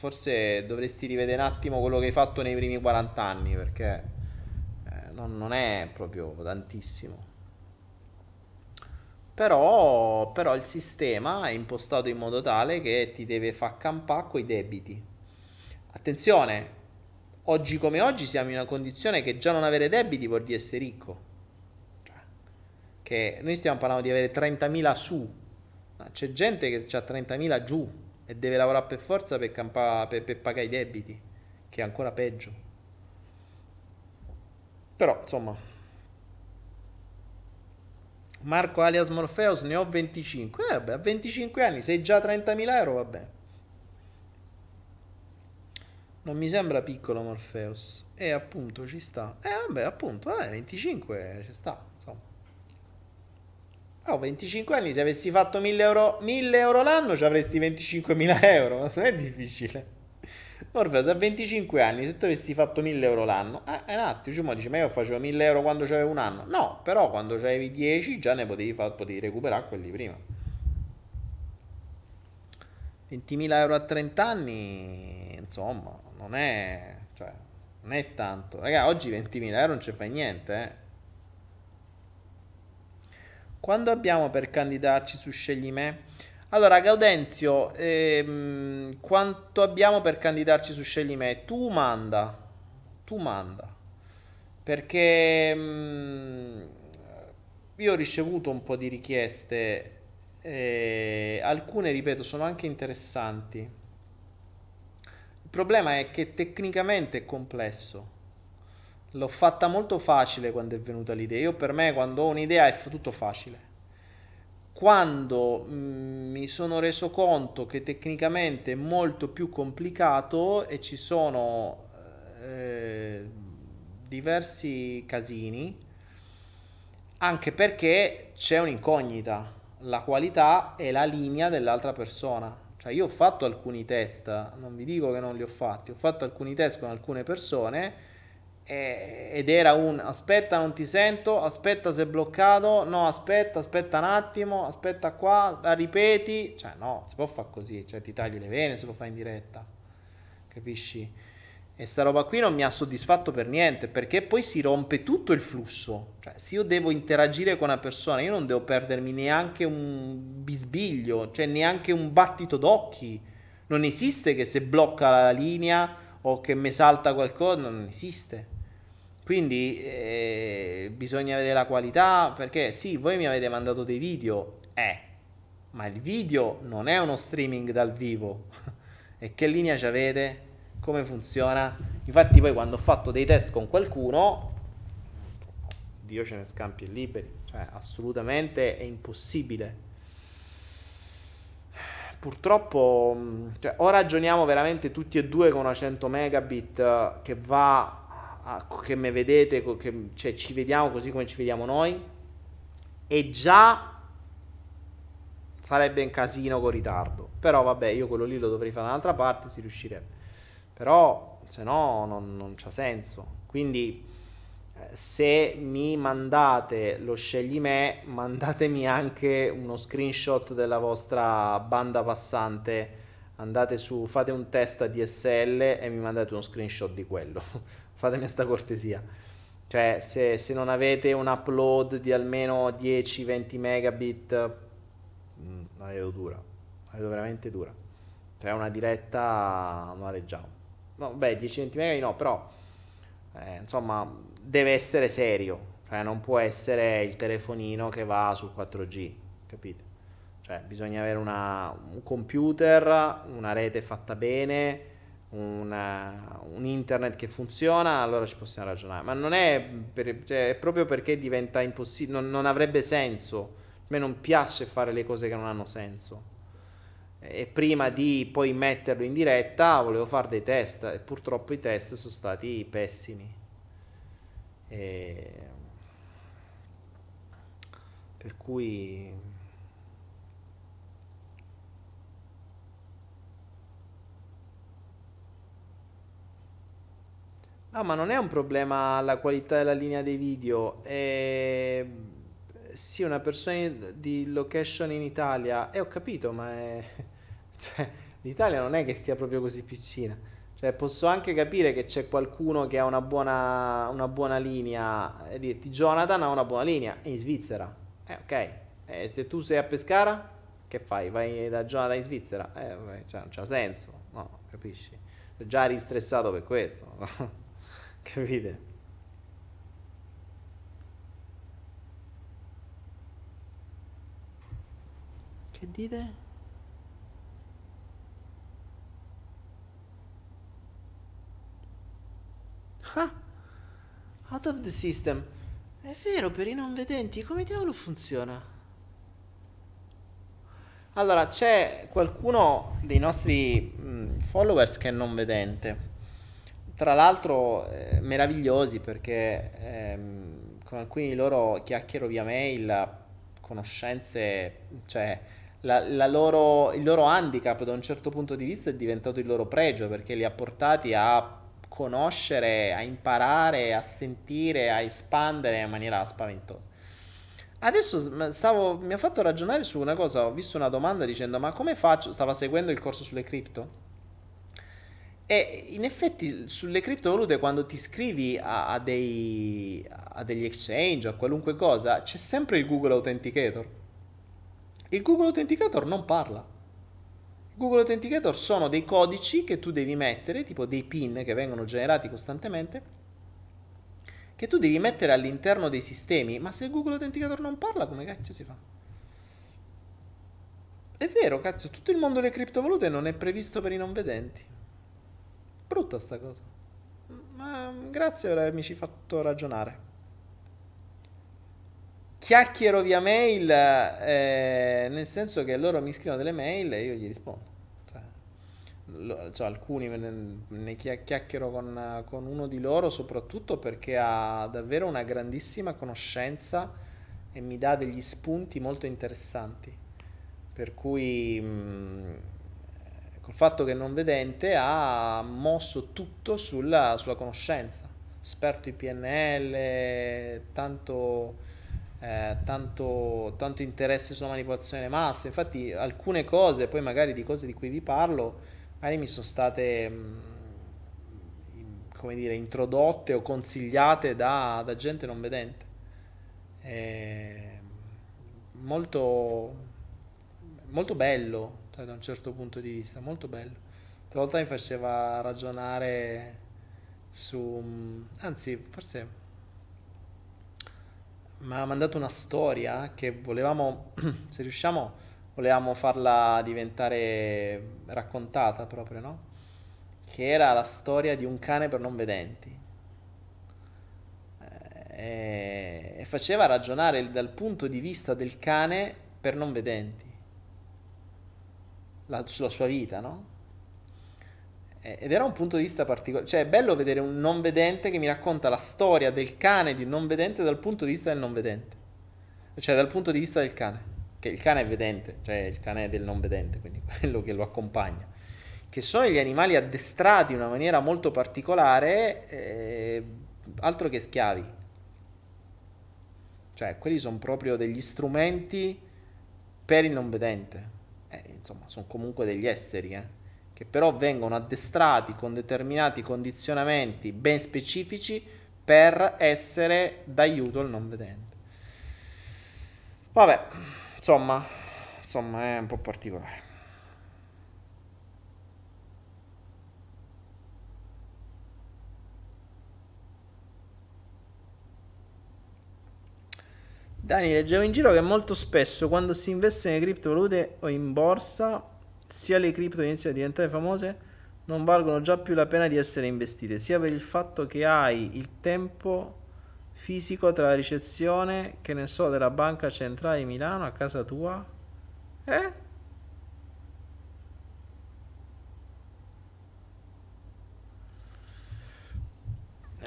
forse dovresti rivedere un attimo quello che hai fatto nei primi 40 anni, perché eh, non, non, è proprio tantissimo. Però, però il sistema è impostato in modo tale che ti deve far campare coi debiti. Attenzione, oggi come oggi siamo in una condizione che già non avere debiti vuol dire essere ricco che noi stiamo parlando di avere 30.000 su, ma c'è gente che ha 30.000 giù e deve lavorare per forza per, campa- per, per pagare i debiti, che è ancora peggio. Però, insomma, Marco alias Morpheus ne ho 25. Eh, vabbè, a 25 anni sei già 30.000 euro, vabbè. Non mi sembra piccolo Morpheus. E appunto ci sta. Eh vabbè, appunto, eh, 25 ci sta. Oh, 25 anni, se avessi fatto 1000 euro, 1000 euro l'anno ci avresti 25.000 euro, non è difficile. Morfeo, se a 25 anni, se tu avessi fatto 1000 euro l'anno, eh, un attimo, cioè, dice, ma io facevo 1000 euro quando c'avevo un anno. No, però quando c'avevi 10 già ne potevi, far, potevi recuperare quelli prima. 20.000 euro a 30 anni, insomma, non è, cioè, non è tanto. Raga, oggi 20.000 euro non ci fai niente, eh. Quando abbiamo per candidarci su Scegli me? Allora, Gaudenzio, ehm, quanto abbiamo per candidarci su Scegli me? Tu manda, tu manda, perché mh, io ho ricevuto un po' di richieste, eh, alcune, ripeto, sono anche interessanti. Il problema è che tecnicamente è complesso. L'ho fatta molto facile quando è venuta l'idea. Io per me quando ho un'idea è tutto facile. Quando mm, mi sono reso conto che tecnicamente è molto più complicato e ci sono eh, diversi casini, anche perché c'è un'incognita, la qualità e la linea dell'altra persona. Cioè io ho fatto alcuni test, non vi dico che non li ho fatti, ho fatto alcuni test con alcune persone ed era un aspetta non ti sento, aspetta sei bloccato, no aspetta, aspetta un attimo, aspetta qua, la ripeti, cioè no, si può fare così, cioè ti tagli le vene se lo fai in diretta, capisci? E sta roba qui non mi ha soddisfatto per niente, perché poi si rompe tutto il flusso, cioè se io devo interagire con una persona, io non devo perdermi neanche un bisbiglio, cioè neanche un battito d'occhi, non esiste che se blocca la linea o che mi salta qualcosa, non esiste. Quindi eh, bisogna vedere la qualità perché sì, voi mi avete mandato dei video, eh, ma il video non è uno streaming dal vivo. e che linea ci avete? Come funziona? Infatti poi quando ho fatto dei test con qualcuno, Dio ce ne scampi e liberi, cioè assolutamente è impossibile. Purtroppo, cioè, o ragioniamo veramente tutti e due con una 100 megabit che va che me vedete, che, cioè ci vediamo così come ci vediamo noi, e già sarebbe un casino con ritardo. Però vabbè, io quello lì lo dovrei fare da un'altra parte, si riuscirebbe. Però se no non, non c'ha senso. Quindi eh, se mi mandate lo scegli me, mandatemi anche uno screenshot della vostra banda passante. Andate su, fate un test a DSL e mi mandate uno screenshot di quello. Fatemi questa cortesia. Cioè, se, se, non avete un upload di almeno 10-20 megabit, la vedo dura. La vedo veramente dura. Cioè, una diretta non la. No, beh, 10-20 megabit no, però eh, insomma deve essere serio. Cioè, non può essere il telefonino che va sul 4G, capite? Cioè, bisogna avere una, un computer, una rete fatta bene, una, un internet che funziona, allora ci possiamo ragionare. Ma non è, per, cioè, è proprio perché diventa impossibile, non, non avrebbe senso. A me non piace fare le cose che non hanno senso e prima di poi metterlo in diretta volevo fare dei test e purtroppo i test sono stati pessimi. E... Per cui... No, ma non è un problema la qualità della linea dei video. È... Sì, una persona di location in Italia. E ho capito, ma è cioè, l'Italia non è che sia proprio così piccina. Cioè, posso anche capire che c'è qualcuno che ha una buona, una buona linea e dirti Jonathan ha una buona linea in Svizzera. Eh, ok. E se tu sei a Pescara, che fai? Vai da Jonathan in Svizzera? Eh, cioè, non c'ha senso. No, capisci? Già eri stressato per questo. Capite? Che dite? Ah, out of the system. È vero, per i non vedenti, come diavolo funziona? Allora, c'è qualcuno dei nostri mh, followers che è non vedente. Tra l'altro, eh, meravigliosi perché ehm, con alcuni di loro chiacchiero via mail, conoscenze, cioè la, la loro, il loro handicap da un certo punto di vista è diventato il loro pregio perché li ha portati a conoscere, a imparare, a sentire, a espandere in maniera spaventosa. Adesso stavo, mi ha fatto ragionare su una cosa, ho visto una domanda dicendo ma come faccio, stava seguendo il corso sulle cripto? E in effetti sulle criptovalute quando ti iscrivi a, a, dei, a degli exchange o a qualunque cosa c'è sempre il Google Authenticator. Il Google Authenticator non parla Google Authenticator sono dei codici che tu devi mettere, tipo dei PIN che vengono generati costantemente, che tu devi mettere all'interno dei sistemi. Ma se Google Authenticator non parla, come cazzo si fa? È vero, cazzo, tutto il mondo delle criptovalute non è previsto per i non vedenti. Brutta sta cosa. Ma grazie per avermi fatto ragionare. Chiacchiero via mail, eh, nel senso che loro mi scrivono delle mail e io gli rispondo cioè, alcuni ne, ne chiacchiero con, con, uno di loro, soprattutto perché ha davvero una grandissima conoscenza e mi dà degli spunti molto interessanti. Per cui, mh, col fatto che non vedente, ha mosso tutto sulla, sulla conoscenza. Esperto in PNL, tanto. Eh, tanto, tanto interesse sulla manipolazione delle masse. Infatti, alcune cose, poi magari di cose di cui vi parlo, magari mi sono state mm, come dire introdotte o consigliate da, da gente non vedente è molto molto bello cioè, da un certo punto di vista molto bello Tra volta mi faceva ragionare su mm, anzi forse mi ha mandato una storia che volevamo se riusciamo volevamo farla diventare raccontata proprio, no? Che era la storia di un cane per non vedenti. Eh, e, faceva ragionare dal punto di vista del cane per non vedenti, la, sulla sua vita, no? Ed era un punto di vista particolare, cioè è bello vedere un non vedente che mi racconta la storia del cane di non vedente dal punto di vista del non vedente, cioè dal punto di vista del cane. che il cane è vedente, cioè il cane del non vedente, quindi quello che lo accompagna, che sono gli animali addestrati in una maniera molto particolare, eh, altro che schiavi. Cioè, quelli sono proprio degli strumenti per il non vedente. Eh, insomma, sono comunque degli esseri, eh, che però vengono addestrati con determinati condizionamenti ben specifici per essere d'aiuto al non vedente. Vabbè, insomma, insomma è un po' particolare. Dani, leggevo in giro che molto spesso quando si investe nelle criptovalute o in borsa, sia le cripto iniziano a diventare famose, non valgono già più la pena di essere investite, sia per il fatto che hai il tempo fisico tra la ricezione, che ne so, della banca centrale di Milano a casa tua. Eh?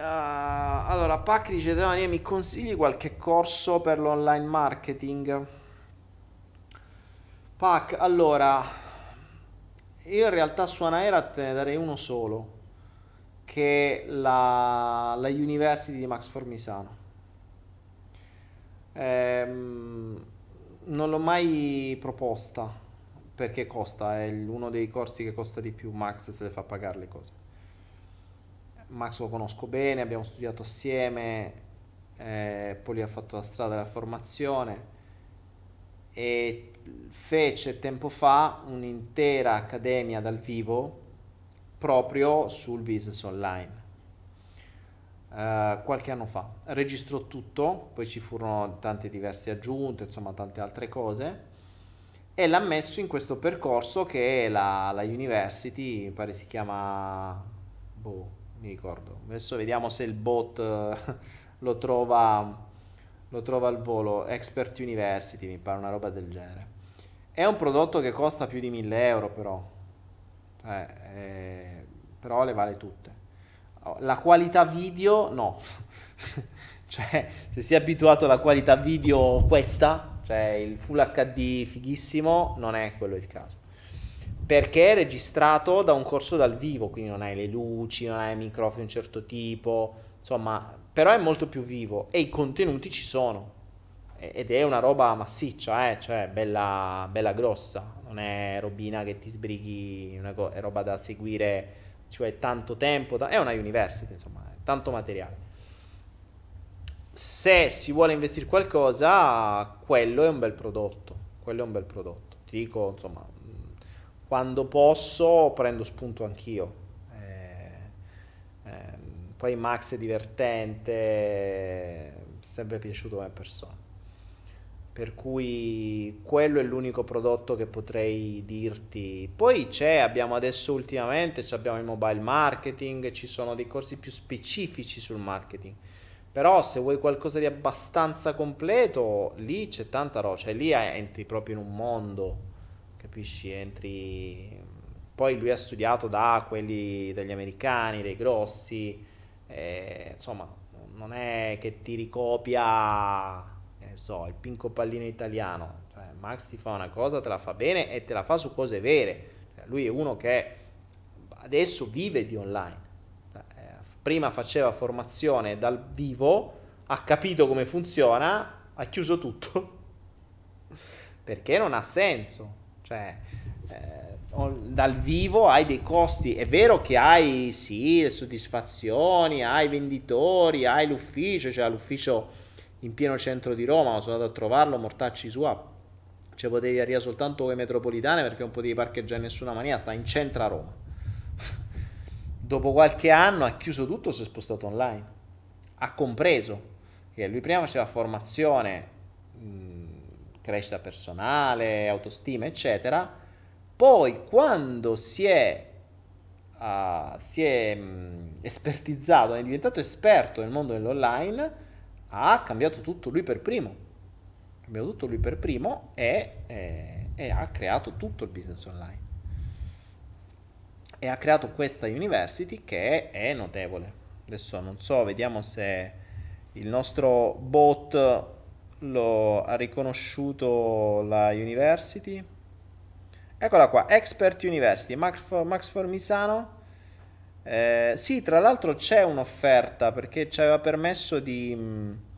Allora, Pac dice: Daniele, mi consigli qualche corso per l'online marketing? Pac, allora, io in realtà su Anaera te ne darei uno solo, che è la, la University di Max Formisano. Ehm, non l'ho mai proposta perché costa, è uno dei corsi che costa di più. Max se le fa pagare le cose. Max lo conosco bene, abbiamo studiato assieme, eh, poi ha fatto la strada della formazione e fece tempo fa un'intera accademia dal vivo proprio sul business online. Uh, qualche anno fa registrò tutto, poi ci furono tante diverse aggiunte, insomma tante altre cose e l'ha messo in questo percorso che la, la University, mi pare si chiama boh, mi ricordo. Adesso vediamo se il bot eh, lo trova, lo trova al volo. Expert University, mi pare una roba del genere. È un prodotto che costa più di 1000 euro però. Eh, eh, però le vale tutte. La qualità video no. cioè, se sei abituato alla qualità video questa, cioè il Full HD fighissimo, non è quello il caso perché è registrato da un corso dal vivo, quindi non hai le luci, non hai microfoni di un certo tipo, insomma, però è molto più vivo e i contenuti ci sono ed è una roba massiccia, eh? cioè bella, bella grossa, non è robina che ti sbrighi, è roba da seguire, ci vuole tanto tempo, è una university, insomma, tanto materiale. Se si vuole investire qualcosa, quello è un bel prodotto, quello è un bel prodotto. Ti dico, insomma, quando posso prendo spunto anch'io. Eh, eh, poi Max è divertente, sempre piaciuto come persona. Per cui quello è l'unico prodotto che potrei dirti. Poi c'è, abbiamo adesso ultimamente, abbiamo il mobile marketing, ci sono dei corsi più specifici sul marketing. Però se vuoi qualcosa di abbastanza completo, lì c'è tanta roba, cioè lì entri proprio in un mondo capisci? Entri... Poi lui ha studiato da quelli degli americani, dei grossi, eh, insomma, non è che ti ricopia, che ne so, il pinco pallino italiano. Cioè, Max ti fa una cosa, te la fa bene e te la fa su cose vere. Cioè, lui è uno che adesso vive di online. Cioè, eh, prima faceva formazione dal vivo, ha capito come funziona, ha chiuso tutto. Perché non ha senso. Cioè, eh, dal vivo hai dei costi. È vero che hai sì le soddisfazioni, hai i venditori, hai l'ufficio, cioè l'ufficio in pieno centro di Roma, sono andato a trovarlo, mortacci sua. Cioè potevi arrivare soltanto con le metropolitane perché non potevi parcheggiare in nessuna maniera, sta in centro a Roma. Dopo qualche anno ha chiuso tutto, si è spostato online. Ha compreso che lui prima faceva formazione mh, crescita personale, autostima, eccetera. Poi quando si è, uh, si è mh, espertizzato, è diventato esperto nel mondo dell'online, ha cambiato tutto lui per primo. Ha cambiato tutto lui per primo e, e, e ha creato tutto il business online. E ha creato questa university che è notevole. Adesso non so, vediamo se il nostro bot lo ha riconosciuto la University. Eccola qua, Expert University, Max, Max Formisano. Eh, sì, tra l'altro c'è un'offerta perché ci aveva permesso di...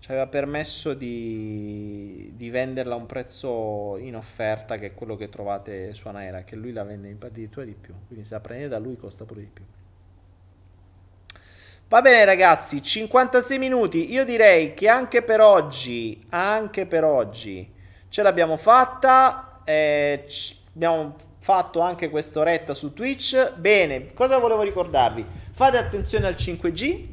Ci aveva permesso di, di, venderla a un prezzo in offerta che è quello che trovate su Anaera, che lui la vende addirittura di più, quindi se la prendete da lui costa pure di più. Va bene ragazzi, 56 minuti, io direi che anche per oggi, anche per oggi ce l'abbiamo fatta, eh, abbiamo fatto anche quest'oretta su Twitch. Bene, cosa volevo ricordarvi? Fate attenzione al 5G,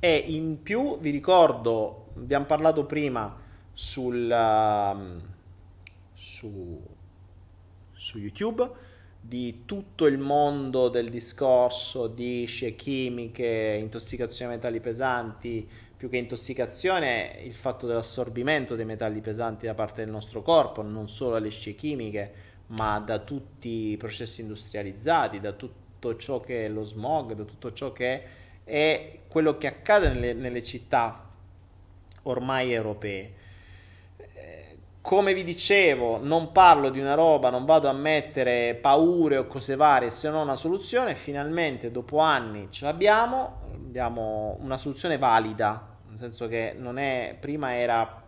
e in più vi ricordo, abbiamo parlato prima sul, uh, su, su YouTube di tutto il mondo del discorso di scie chimiche, intossicazione metalli pesanti, più che intossicazione il fatto dell'assorbimento dei metalli pesanti da parte del nostro corpo, non solo alle scie chimiche, ma da tutti i processi industrializzati, da tutto ciò che è lo smog, da tutto ciò che è quello che accade nelle, nelle città ormai europee. Come vi dicevo, non parlo di una roba, non vado a mettere paure o cose varie se non una soluzione. Finalmente, dopo anni, ce l'abbiamo. Abbiamo una soluzione valida, nel senso che non è, prima era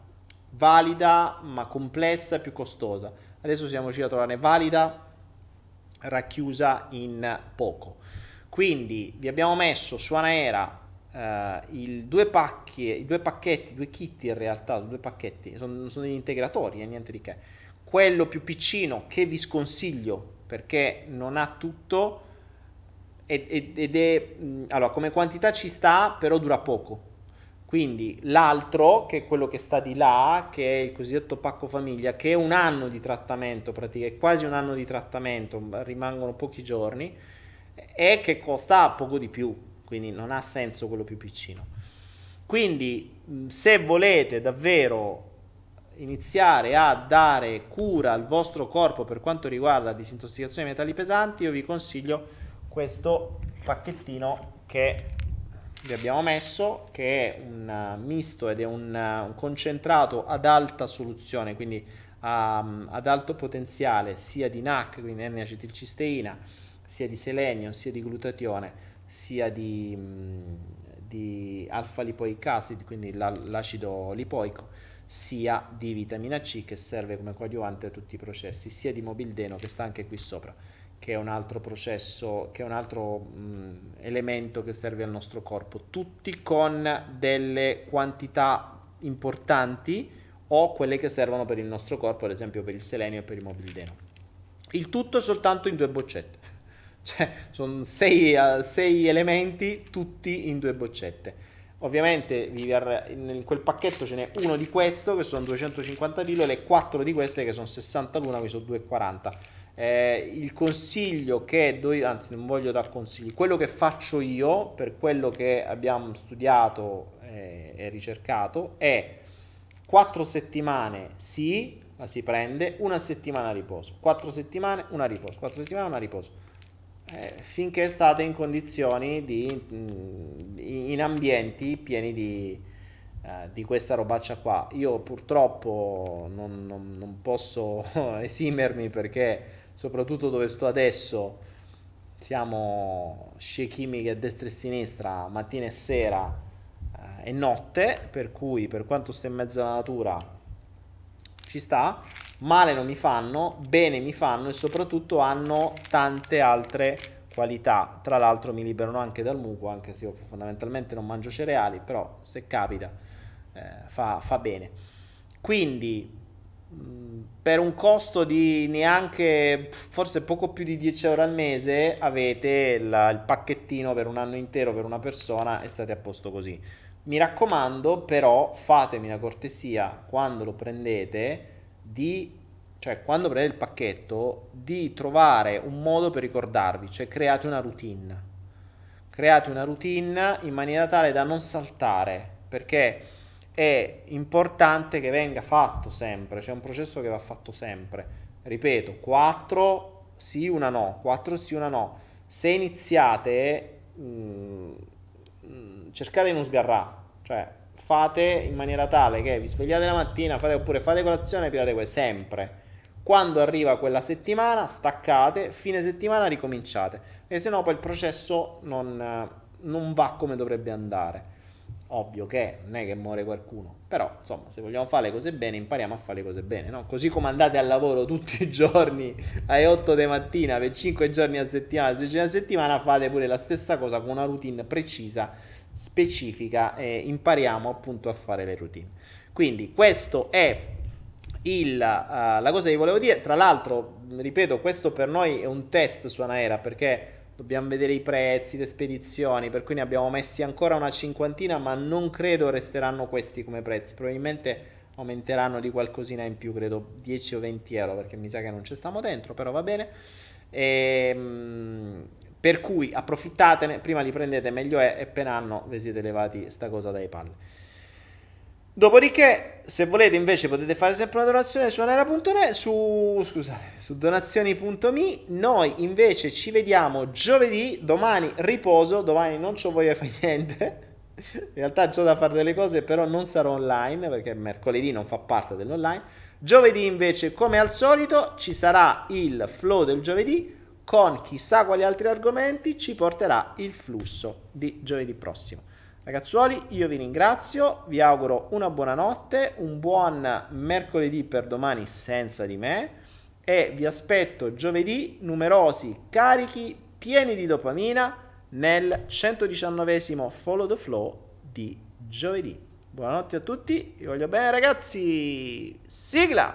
valida ma complessa e più costosa. Adesso siamo riusciti a trovare valida, racchiusa in poco. Quindi vi abbiamo messo su Anaera eh, il due pacchi, i due pacchetti, due kit in realtà, due pacchetti, sono, sono degli integratori e niente di che. Quello più piccino che vi sconsiglio perché non ha tutto ed, ed è, allora come quantità ci sta, però dura poco. Quindi l'altro, che è quello che sta di là, che è il cosiddetto pacco famiglia, che è un anno di trattamento, praticamente quasi un anno di trattamento, rimangono pochi giorni e che costa poco di più, quindi non ha senso quello più piccino. Quindi se volete davvero iniziare a dare cura al vostro corpo per quanto riguarda la disintossicazione dei metalli pesanti, io vi consiglio questo pacchettino che vi abbiamo messo, che è un misto ed è un, un concentrato ad alta soluzione, quindi um, ad alto potenziale sia di NAC, quindi N-acetilcisteina, sia di selenio, sia di glutatione, sia di, di alfa-lipoic acid, quindi l'acido lipoico, sia di vitamina C che serve come coadiuvante a tutti i processi, sia di mobildeno che sta anche qui sopra, che è un altro processo, che è un altro mh, elemento che serve al nostro corpo, tutti con delle quantità importanti o quelle che servono per il nostro corpo, ad esempio per il selenio e per il mobildeno. Il tutto soltanto in due boccette. Cioè, sono sei, uh, sei elementi tutti in due boccette. Ovviamente in quel pacchetto ce n'è uno di questo che sono 250 pillole e quattro di queste che sono 60 l'una, che sono 2,40. Eh, il consiglio che do io, anzi non voglio dar consigli, quello che faccio io per quello che abbiamo studiato e, e ricercato è 4 settimane sì, la si prende, una settimana a riposo, 4 settimane una riposo, 4 settimane una riposo eh, finché state in condizioni di, mm, in ambienti pieni di, eh, di questa robaccia qua. Io purtroppo non, non, non posso esimermi perché soprattutto dove sto adesso siamo scie chimiche a destra e a sinistra mattina e sera eh, e notte, per cui per quanto sto in mezzo alla natura ci sta, male non mi fanno, bene mi fanno e soprattutto hanno tante altre qualità. Tra l'altro mi liberano anche dal muco, anche se io fondamentalmente non mangio cereali, però se capita eh, fa, fa, bene. Quindi mh, per un costo di neanche, forse poco più di 10 euro al mese, avete la, il pacchettino per un anno intero per una persona e state a posto così. Mi raccomando, però, fatemi la cortesia quando lo prendete di, cioè quando prendete il pacchetto, di trovare un modo per ricordarvi, cioè create una routine. Create una routine in maniera tale da non saltare, perché è importante che venga fatto sempre, c'è un processo che va fatto sempre. Ripeto, 4 sì, una no, 4 sì, una no. Se iniziate, mh, mm, mm, cercate di non sgarrare, cioè fate in maniera tale che vi svegliate la mattina, fate, oppure fate colazione e pirate quel sempre. Quando arriva quella settimana, staccate, fine settimana ricominciate, perché sennò poi il processo non, non va come dovrebbe andare. Ovvio che non è che muore qualcuno, però insomma, se vogliamo fare le cose bene, impariamo a fare le cose bene, no? Così come andate al lavoro tutti i giorni alle 8 di mattina per 5 giorni a settimana, 6 giorni a settimana, fate pure la stessa cosa con una routine precisa, specifica e impariamo appunto a fare le routine. Quindi questo è il, uh, la cosa che volevo dire. Tra l'altro, ripeto, questo per noi è un test su Anaera perché dobbiamo vedere i prezzi, le spedizioni, per cui ne abbiamo messi ancora una cinquantina, ma non credo resteranno questi come prezzi, probabilmente aumenteranno di qualcosina in più, credo 10 o 20 euro, perché mi sa che non ci stiamo dentro, però va bene. E, ehm, per cui approfittatene, prima li prendete meglio è, e appena hanno vi siete levati sta cosa dai palle. Dopodiché, se volete invece potete fare sempre una donazione su anera.net, su, scusate, su donazioni.me. Noi invece ci vediamo giovedì, domani riposo, domani non ci voglio fare niente. In realtà ho da fare delle cose, però non sarò online perché mercoledì non fa parte dell'online. Giovedì invece, come al solito, ci sarà il flow del giovedì con chissà quali altri argomenti ci porterà il flusso di giovedì prossimo. Ragazzuoli, io vi ringrazio, vi auguro una buona notte, un buon mercoledì per domani senza di me e vi aspetto giovedì numerosi, carichi, pieni di dopamina nel 119 Follow the Flow di giovedì. Buonanotte a tutti, vi voglio bene ragazzi, sigla!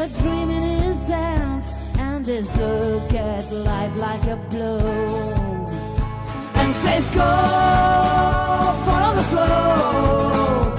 a dream his hands and his look at life like a blow. And says go follow the flow